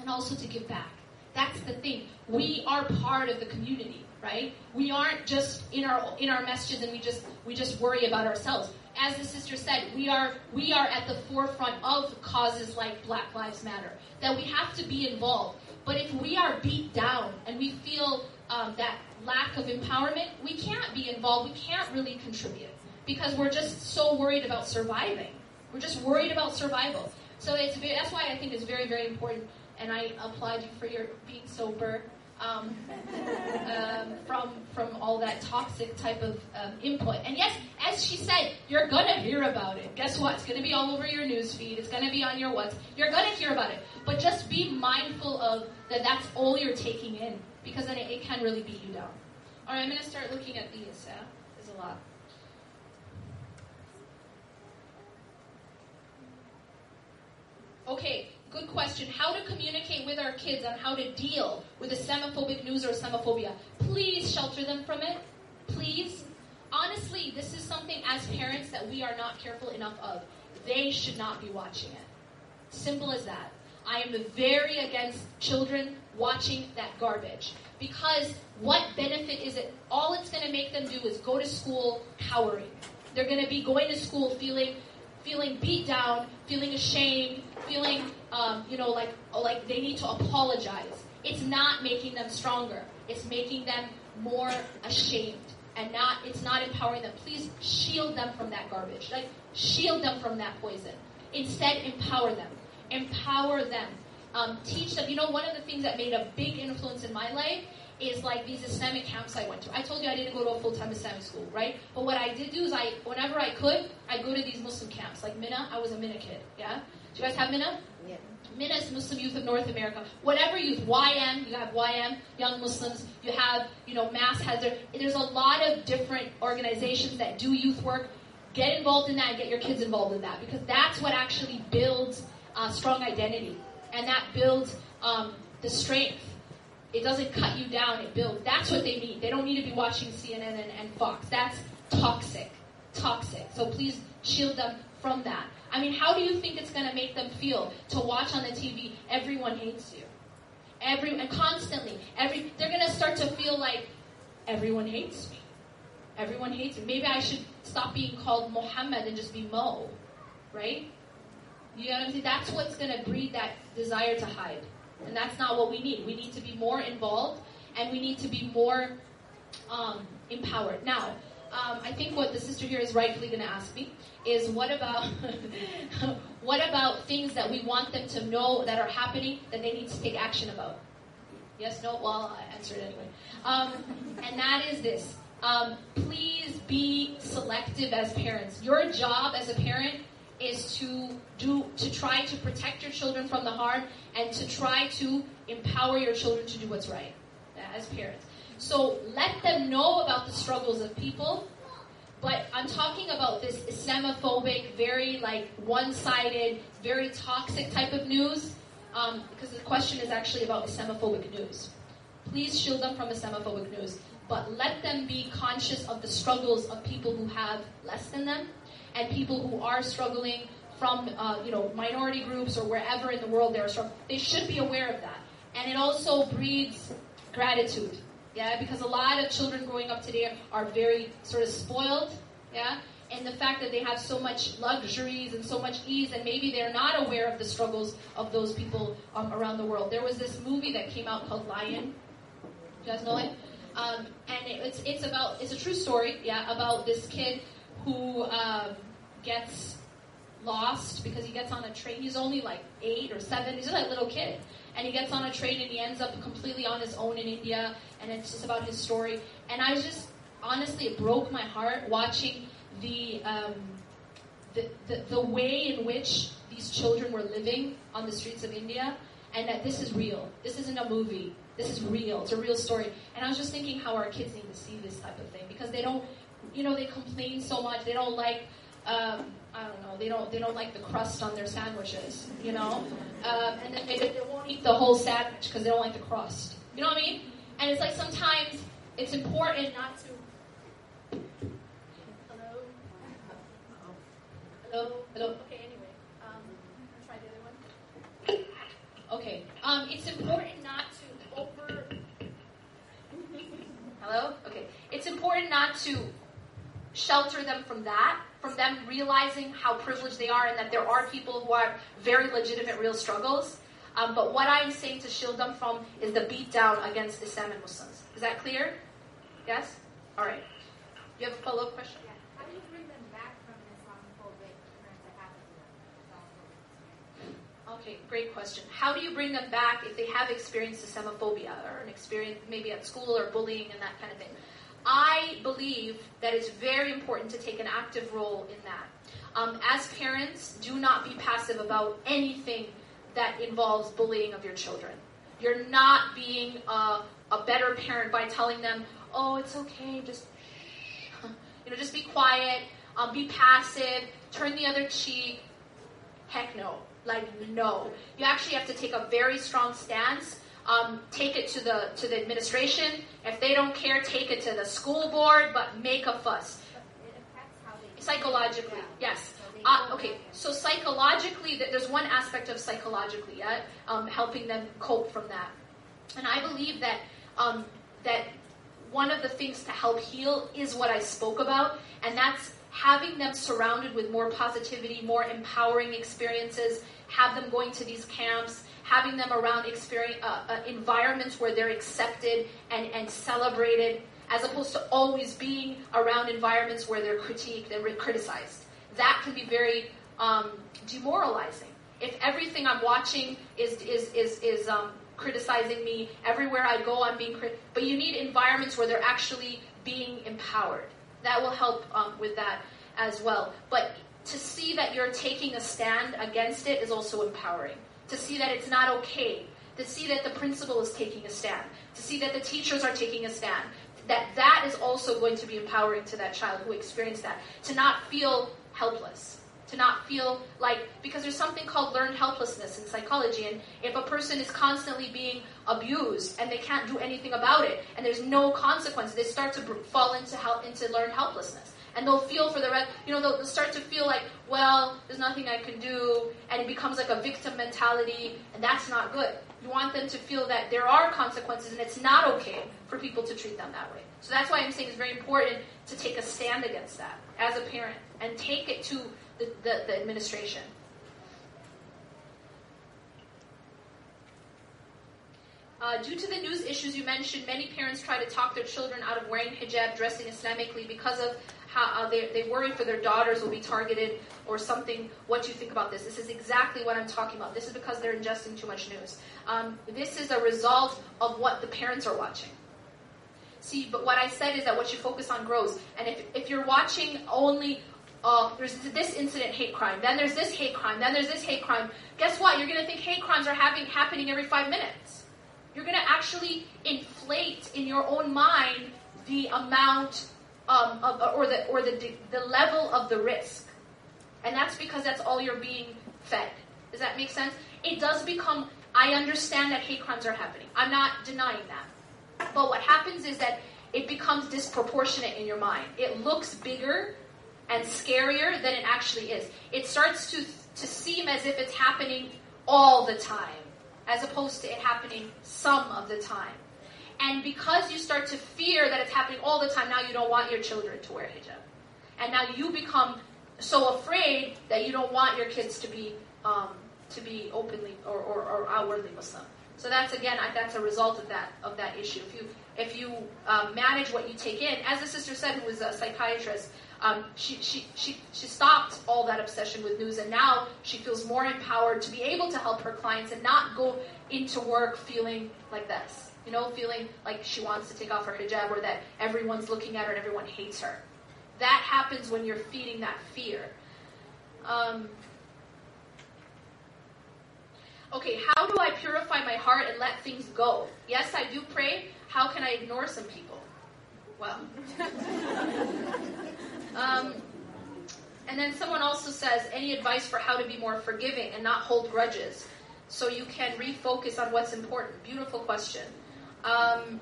and also to give back. That's the thing. We are part of the community, right? We aren't just in our in our messages and we just we just worry about ourselves. As the sister said, we are we are at the forefront of causes like Black Lives Matter. That we have to be involved. But if we are beat down and we feel um, that lack of empowerment, we can't be involved. We can't really contribute because we're just so worried about surviving. We're just worried about survival. So it's that's why I think it's very very important and I applaud you for your being sober um, *laughs* um, from from all that toxic type of um, input. And yes, as she said, you're gonna hear about it. Guess what? It's gonna be all over your news feed. It's gonna be on your what's. You're gonna hear about it. But just be mindful of that. That's all you're taking in because then it, it can really beat you down. All right, I'm gonna start looking at these. Yeah, there's a lot. Okay, good question. How to communicate with our kids on how to deal with a Islamophobic news or Islamophobia. Please shelter them from it. Please. Honestly, this is something as parents that we are not careful enough of. They should not be watching it. Simple as that. I am very against children watching that garbage. Because what benefit is it? All it's going to make them do is go to school cowering. They're going to be going to school feeling feeling beat down, feeling ashamed, feeling um, you know like like they need to apologize. It's not making them stronger. It's making them more ashamed and not it's not empowering them. Please shield them from that garbage. Like shield them from that poison. Instead, empower them. Empower them. Um, teach them. You know, one of the things that made a big influence in my life is like these Islamic camps I went to. I told you I didn't go to a full-time Islamic school, right? But what I did do is I, whenever I could, I go to these Muslim camps. Like MYNA, I was a MYNA kid, yeah? Do you guys have MYNA? Yeah. MYNA is Muslim Youth of North America. Whatever youth, YM, you have YM, Young Muslims, you have, you know, MAS has their, there's a lot of different organizations that do youth work. Get involved in that and get your kids involved in that because that's what actually builds uh, strong identity and that builds um, the strength it doesn't cut you down, it builds. That's what they need. They don't need to be watching CNN and, and Fox. That's toxic. Toxic. So please shield them from that. I mean, how do you think it's going to make them feel to watch on the TV, everyone hates you? Every, and constantly, every, they're going to start to feel like everyone hates me. Everyone hates me. Maybe I should stop being called Muhammad and just be Mo, right? You know what I'm saying? That's what's going to breed that desire to hide. And that's not what we need. We need to be more involved and we need to be more um, empowered. Now, um, I think what the sister here is rightfully going to ask me is what about *laughs* what about things that we want them to know that are happening that they need to take action about? Yes, no. Well, I answered anyway. Um, and that is this: um, please be selective as parents. Your job as a parent is to do to try to protect your children from the harm and to try to empower your children to do what's right as parents. So let them know about the struggles of people, but I'm talking about this Islamophobic, very like one-sided, very toxic type of news, um, because the question is actually about Islamophobic news. Please shield them from Islamophobic news, but let them be conscious of the struggles of people who have less than them and people who are struggling from uh, you know minority groups or wherever in the world they're struggling. They should be aware of that, and it also breeds gratitude. Yeah, because a lot of children growing up today are very sort of spoiled. Yeah, and the fact that they have so much luxuries and so much ease, and maybe they're not aware of the struggles of those people um, around the world. There was this movie that came out called Lion. You guys know it? Um, and it, it's it's about it's a true story. Yeah, about this kid who um, gets lost because he gets on a train. He's only like eight or seven. He's just a little kid. And he gets on a train and he ends up completely on his own in India. And it's just about his story. And I just, honestly, it broke my heart watching the, um, the, the, the way in which these children were living on the streets of India, and that this is real. This isn't a movie. This is real. It's a real story. And I was just thinking how our kids need to see this type of thing because they don't, you know, they complain so much. They don't like, um, I don't know, they don't they don't like the crust on their sandwiches, you know, um, and then they, they won't eat the whole sandwich because they don't like the crust. You know what I mean? And it's like sometimes it's important not to. Hello. Hello. Hello. Okay. Anyway, um, try the other one. Okay. Um, it's important not to over. *laughs* Hello? Okay. It's important not to shelter them from that, from them realizing how privileged they are and that there are people who have very legitimate real struggles. Um, but what I'm saying to shield them from is the beatdown against Islam and Muslims. Is that clear? Yes? All right. You have a follow up question? Yeah. How do you bring them back from the Islamophobic current that happened to them? Islamophobic Okay, great question. How do you bring them back if they have experienced Islamophobia or an experience maybe at school or bullying and that kind of thing? I believe that it's very important to take an active role in that. Um, as parents, do not be passive about anything that involves bullying of your children. You're not being a, a better parent by telling them, "Oh, it's okay, just *laughs* you know, just be quiet, um, be passive, turn the other cheek." Heck no. Like no. You actually have to take a very strong stance. Um, take it to the to the administration. If they don't care, take it to the school board. But make a fuss. It affects how they Psychologically, Yeah. yes. Uh, okay, so psychologically, there's one aspect of psychologically, yeah, um, helping them cope from that. And I believe that um, that one of the things to help heal is what I spoke about, and that's having them surrounded with more positivity, more empowering experiences, have them going to these camps, having them around experience, uh, uh, environments where they're accepted and, and celebrated, as opposed to always being around environments where they're critiqued and criticized. That can be very um, demoralizing. If everything I'm watching is is is is um, criticizing me, everywhere I go I'm being crit. But you need environments where they're actually being empowered. That will help um, with that as well. But to see that you're taking a stand against it is also empowering. To see that it's not okay. To see that the principal is taking a stand. To see that the teachers are taking a stand. That that is also going to be empowering to that child who experienced that. To not feel helpless. To not feel like, because there's something called learned helplessness in psychology, and if a person is constantly being abused and they can't do anything about it, and there's no consequence, they start to fall into hel- into learned helplessness, and they'll feel for the rest. You know, they'll, start to feel like, well, there's nothing I can do, and it becomes like a victim mentality, and that's not good. You want them to feel that there are consequences, and it's not okay for people to treat them that way. So that's why I'm saying it's very important to take a stand against that as a parent and take it to the, the, the administration. Uh, due to the news issues you mentioned, many parents try to talk their children out of wearing hijab, dressing Islamically, because of how uh, they, they worry for their daughters will be targeted or something. What do you think about this? This is exactly what I'm talking about. This is because they're ingesting too much news. Um, this is a result of what the parents are watching. See, but what I said is that what you focus on grows. And if, if you're watching only, uh, there's this incident hate crime, then there's this hate crime, then there's this hate crime, guess what? You're going to think hate crimes are having happening every five minutes. You're going to actually inflate in your own mind the amount um, of, or the or the the level of the risk, and that's because that's all you're being fed. Does that make sense? It does become. I understand that hate crimes are happening. I'm not denying that. But what happens is that it becomes disproportionate in your mind. It looks bigger and scarier than it actually is. It starts to to seem as if it's happening all the time, as opposed to it happening some of the time. And because you start to fear that it's happening all the time, now you don't want your children to wear hijab. And now you become so afraid that you don't want your kids to be um, to be openly or, or, or outwardly Muslim. So that's again, that's a result of that of that issue. If you if you um, manage what you take in, as the sister said, who was a psychiatrist, um, she, she she she stopped all that obsession with news, and now she feels more empowered to be able to help her clients and not go into work feeling like this. You know, feeling like she wants to take off her hijab or that everyone's looking at her and everyone hates her. That happens when you're feeding that fear. Um, okay, how do I purify my heart and let things go? Yes, I do pray. How can I ignore some people? Well, *laughs* um, and then someone also says, any advice for how to be more forgiving and not hold grudges so you can refocus on what's important? Beautiful question. Um,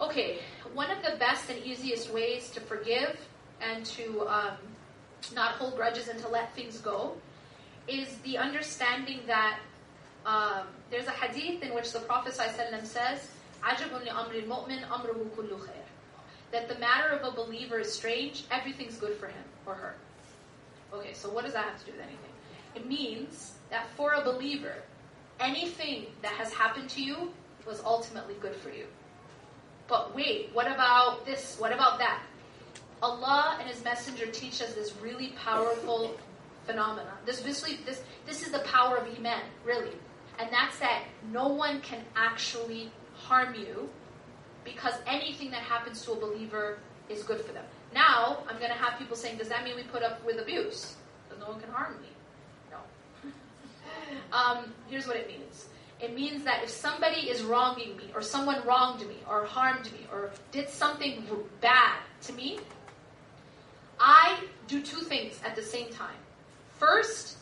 okay, one of the best and easiest ways to forgive and to um, not hold grudges and to let things go is the understanding that um, there's a hadith in which the Prophet ﷺ says, "Ajabun amri amruhu kullu khair." That the matter of a believer is strange, everything's good for him or her. Okay, so what does that have to do with anything? It means that for a believer, anything that has happened to you was ultimately good for you. But wait, what about this? What about that? Allah and His Messenger teach us this really powerful *laughs* phenomenon. This, this, this, this is the power of Iman, really. And that's that no one can actually harm you because anything that happens to a believer is good for them. Now, I'm going to have people saying, does that mean we put up with abuse? Because no one can harm me. No. *laughs* um, here's what it means. It means that if somebody is wronging me, or someone wronged me, or harmed me, or did something bad to me, I do two things at the same time. First,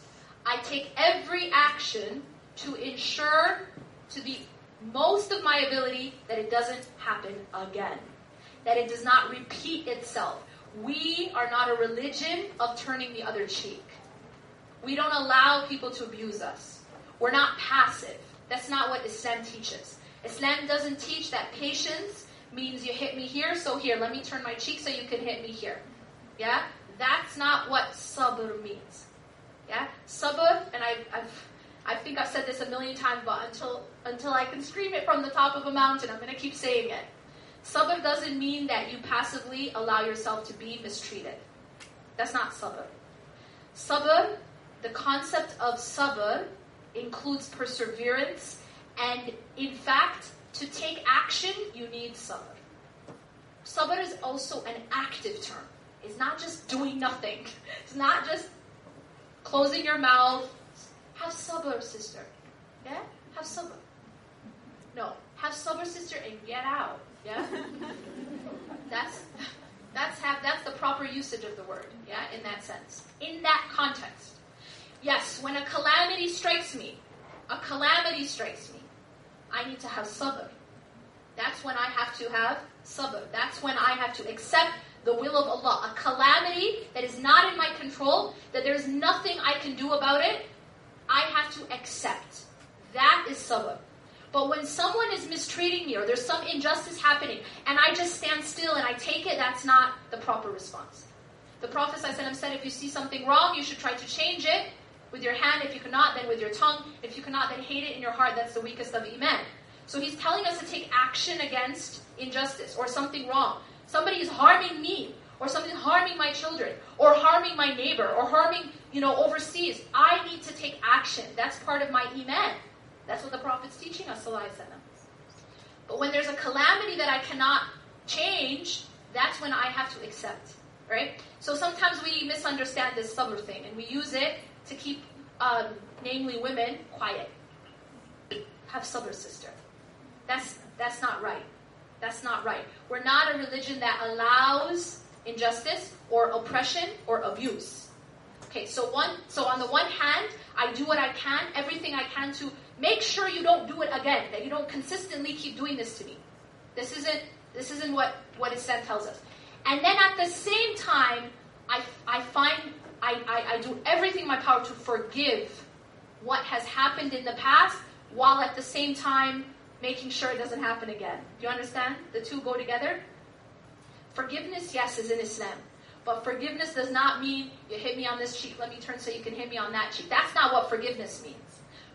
I take every action to ensure to the most of my ability that it doesn't happen again, that it does not repeat itself. We are not a religion of turning the other cheek. We don't allow people to abuse us. We're not passive. That's not what Islam teaches. Islam doesn't teach that patience means you hit me here, so here, let me turn my cheek so you can hit me here. Yeah? That's not what sabr means. Yeah? Sabr, and I, I've, I think I've said this a million times, but until, until I can scream it from the top of a mountain, I'm going to keep saying it. Sabr doesn't mean that you passively allow yourself to be mistreated. That's not sabr. Sabr, the concept of sabr includes perseverance, and in fact, to take action, you need sabr. Sabr is also an active term. It's not just doing nothing. *laughs* It's not just closing your mouth. Have sabr, sister. Yeah? Have sabr. No. Have sabr, sister, and get out. Yeah? *laughs* that's that's have that's the proper usage of the word, yeah, in that sense. In that context. Yes, when a calamity strikes me, a calamity strikes me, I need to have sabr. That's when I have to have sabr. That's when I have to accept the will of Allah. A calamity that is not in my control, that there's nothing I can do about it, I have to accept. That is sabr. But when someone is mistreating me or there's some injustice happening and I just stand still and I take it, that's not the proper response. The Prophet ﷺ said if you see something wrong, you should try to change it with your hand. If you cannot, then with your tongue. If you cannot, then hate it in your heart. That's the weakest of Iman. So he's telling us to take action against injustice or something wrong. Somebody is harming me or something harming my children or harming my neighbor or harming, you know, overseas. I need to take action. That's part of my Iman. That's what the Prophet's teaching us, But when there's a calamity that I cannot change, that's when I have to accept. Right? So sometimes we misunderstand this sabr thing and we use it to keep, um, namely women, quiet. Have sabr, sister. That's, that's not right. That's not right. We're not a religion that allows injustice or oppression or abuse. Okay, so one so on the one hand, I do what I can, everything I can to make sure you don't do it again, that you don't consistently keep doing this to me. This isn't this isn't what, what Islam tells us. And then at the same time, I, I find I, I, I do everything in my power to forgive what has happened in the past while at the same time making sure it doesn't happen again. Do you understand? The two go together. Forgiveness, yes, is in Islam. But forgiveness does not mean you hit me on this cheek, let me turn so you can hit me on that cheek. That's not what forgiveness means.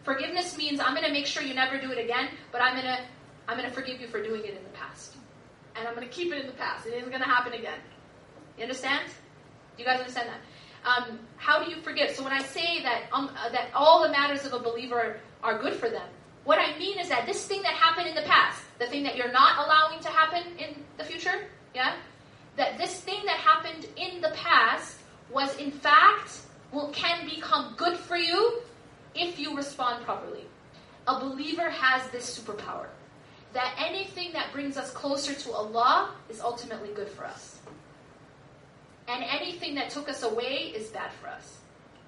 Forgiveness means I'm going to make sure you never do it again, but I'm going to I'm going to forgive you for doing it in the past. And I'm going to keep it in the past. It isn't going to happen again. You understand? Do you guys understand that? Um, how do you forgive? So when I say that um, uh, that all the matters of a believer are good for them, What I mean is that this thing that happened in the past, the thing that you're not allowing to happen in the future, yeah, that this thing that happened in the past was in fact will can become good for you if you respond properly. A believer has this superpower that anything that brings us closer to Allah is ultimately good for us. And anything that took us away is bad for us.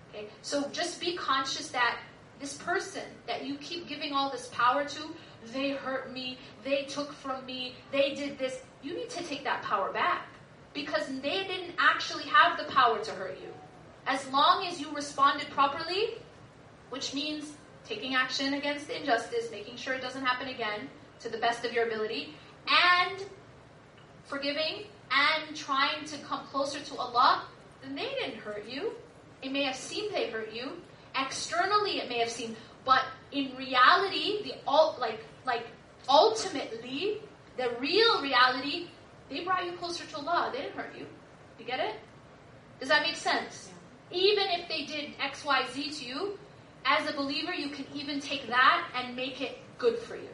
Okay? So just be conscious that this person that you keep giving all this power to, they hurt me, they took from me, they did this. You need to take that power back because they didn't actually have the power to hurt you. As long as you responded properly, which means taking action against the injustice, making sure it doesn't happen again to the best of your ability, and forgiving and trying to come closer to Allah, then they didn't hurt you. It may have seemed they hurt you. Externally, it may have seemed, but in reality, the ult, like like ultimately, the real reality, they brought you closer to Allah. They didn't hurt you. You get it? Does that make sense? Even if they did X, Y, Z to you, as a believer, you can even take that and make it good for you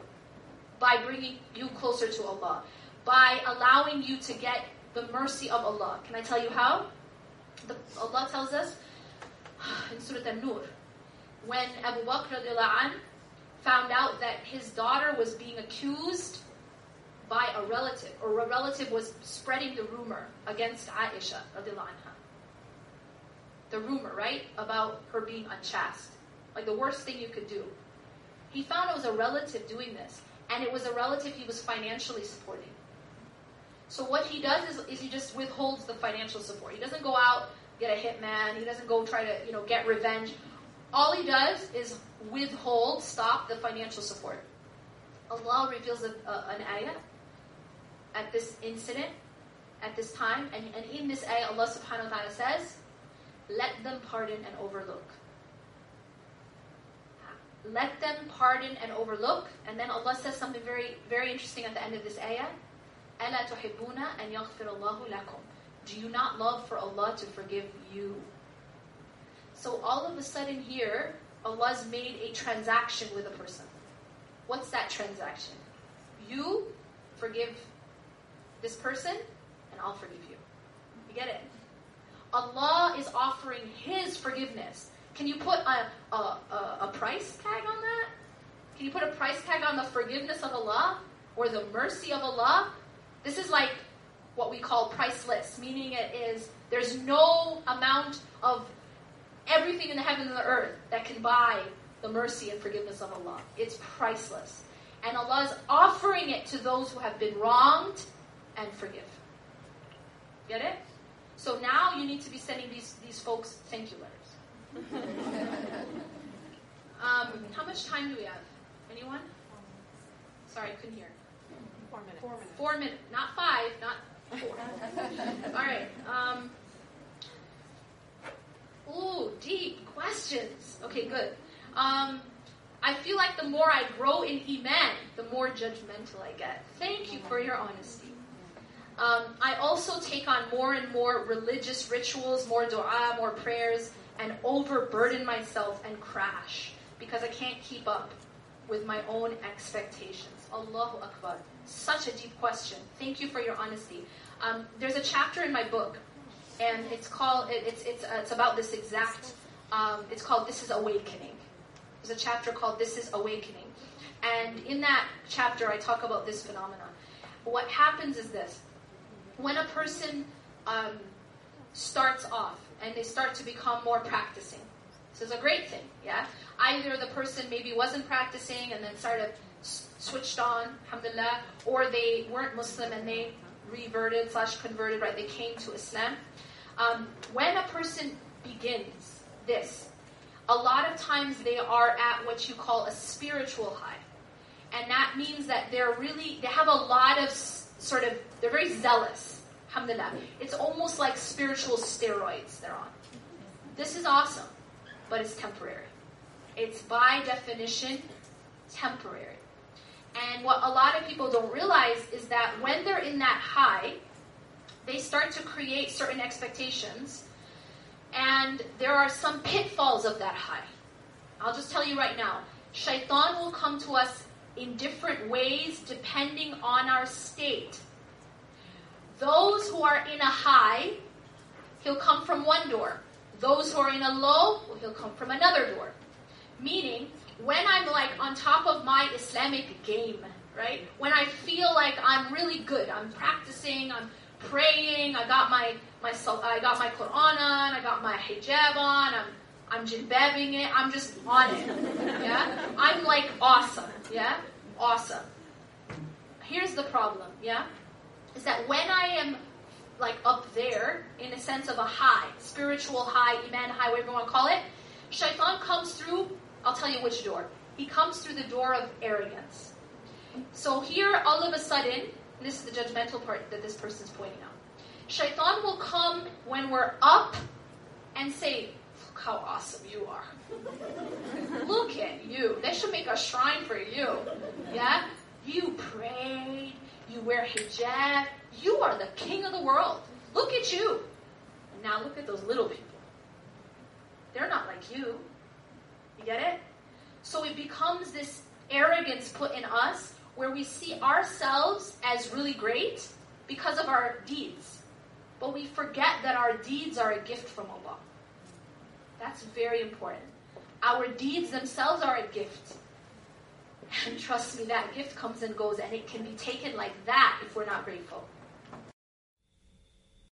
by bringing you closer to Allah, by allowing you to get the mercy of Allah. Can I tell you how? The, Allah tells us *sighs* in Surah An-Nur, when Abu Bakr an, found out that his daughter was being accused by a relative, or a relative was spreading the rumor against Aisha anha. The rumor, right, about her being unchaste. Like the worst thing you could do. He found it was a relative doing this, and it was a relative he was financially supporting. So what he does is, is he just withholds the financial support. He doesn't go out get a hitman. He doesn't go try to you know get revenge. All he does is withhold, stop the financial support. Allah reveals a, a, an ayah at this incident, at this time, and, and in this ayah, Allah subhanahu wa ta'ala says, Let them pardon and overlook. Let them pardon and overlook. And then Allah says something very, very interesting at the end of this ayah. أَلَا تُحِبُّونَ أَن يَغْفِرَ اللَّهُ لَكُمْ Do you not love for Allah to forgive you? So all of a sudden here, Allah's made a transaction with a person. What's that transaction? You forgive this person, and I'll forgive you. You get it? Allah is offering His forgiveness. Can you put a, a, a, a price tag on that? Can you put a price tag on the forgiveness of Allah or the mercy of Allah? This is like what we call priceless, meaning it is there's no amount of everything in the heavens and the earth that can buy the mercy and forgiveness of Allah. It's priceless. And Allah is offering it to those who have been wronged and forgive. Get it? So now you need to be sending these, these folks thank you letters. *laughs* um, how much time do we have? Anyone? Sorry, I couldn't hear. Four minutes. Four minutes. Four minutes. Not five, not four. *laughs* All right. Um, ooh, deep questions. Okay, good. Um, I feel like the more I grow in Iman, the more judgmental I get. Thank you for your honesty. Um, I also take on more and more religious rituals, more dua, more prayers, and overburden myself and crash because I can't keep up with my own expectations. Allahu Akbar. Such a deep question. Thank you for your honesty. Um, there's a chapter in my book, and it's called. It, it's it's uh, it's about this exact. Um, it's called "This Is Awakening." There's a chapter called "This Is Awakening," and in that chapter, I talk about this phenomenon. What happens is this: when a person um, starts off and they start to become more practicing, this is a great thing. Yeah, either the person maybe wasn't practicing and then started switched on, alhamdulillah, or they weren't Muslim and they reverted slash converted, right? They came to Islam. Um, when a person begins this, a lot of times they are at what you call a spiritual high. And that means that they're really, they have a lot of sort of, they're very zealous. Alhamdulillah. It's almost like spiritual steroids they're on. This is awesome, but it's temporary. It's by definition temporary. And what a lot of people don't realize is that when they're in that high, they start to create certain expectations, and there are some pitfalls of that high. I'll just tell you right now Shaitan will come to us in different ways depending on our state. Those who are in a high, he'll come from one door. Those who are in a low, he'll come from another door. Meaning, when I'm like on top of my Islamic game, right? When I feel like I'm really good, I'm practicing, I'm praying, I got my my I got my Quran on, I got my hijab on, I'm I'm jilbabbing it, I'm just on it. Yeah? I'm like awesome. Yeah? Awesome. Here's the problem, yeah? Is that when I am like up there, in a sense of a high, spiritual high, iman high, whatever you want to call it, shaitan comes through, I'll tell you which door. He comes through the door of arrogance. So here, all of a sudden, this is the judgmental part that this person's pointing out. Shaitan will come when we're up and say, Look how awesome you are. *laughs* Look at you. They should make a shrine for you. Yeah? You prayed, you wear hijab, you are the king of the world. Look at you. And now look at those little people. They're not like you. You get it? So it becomes this arrogance put in us where we see ourselves as really great because of our deeds. But we forget that our deeds are a gift from Allah. That's very important. Our deeds themselves are a gift. And trust me, that gift comes and goes, and it can be taken like that if we're not grateful.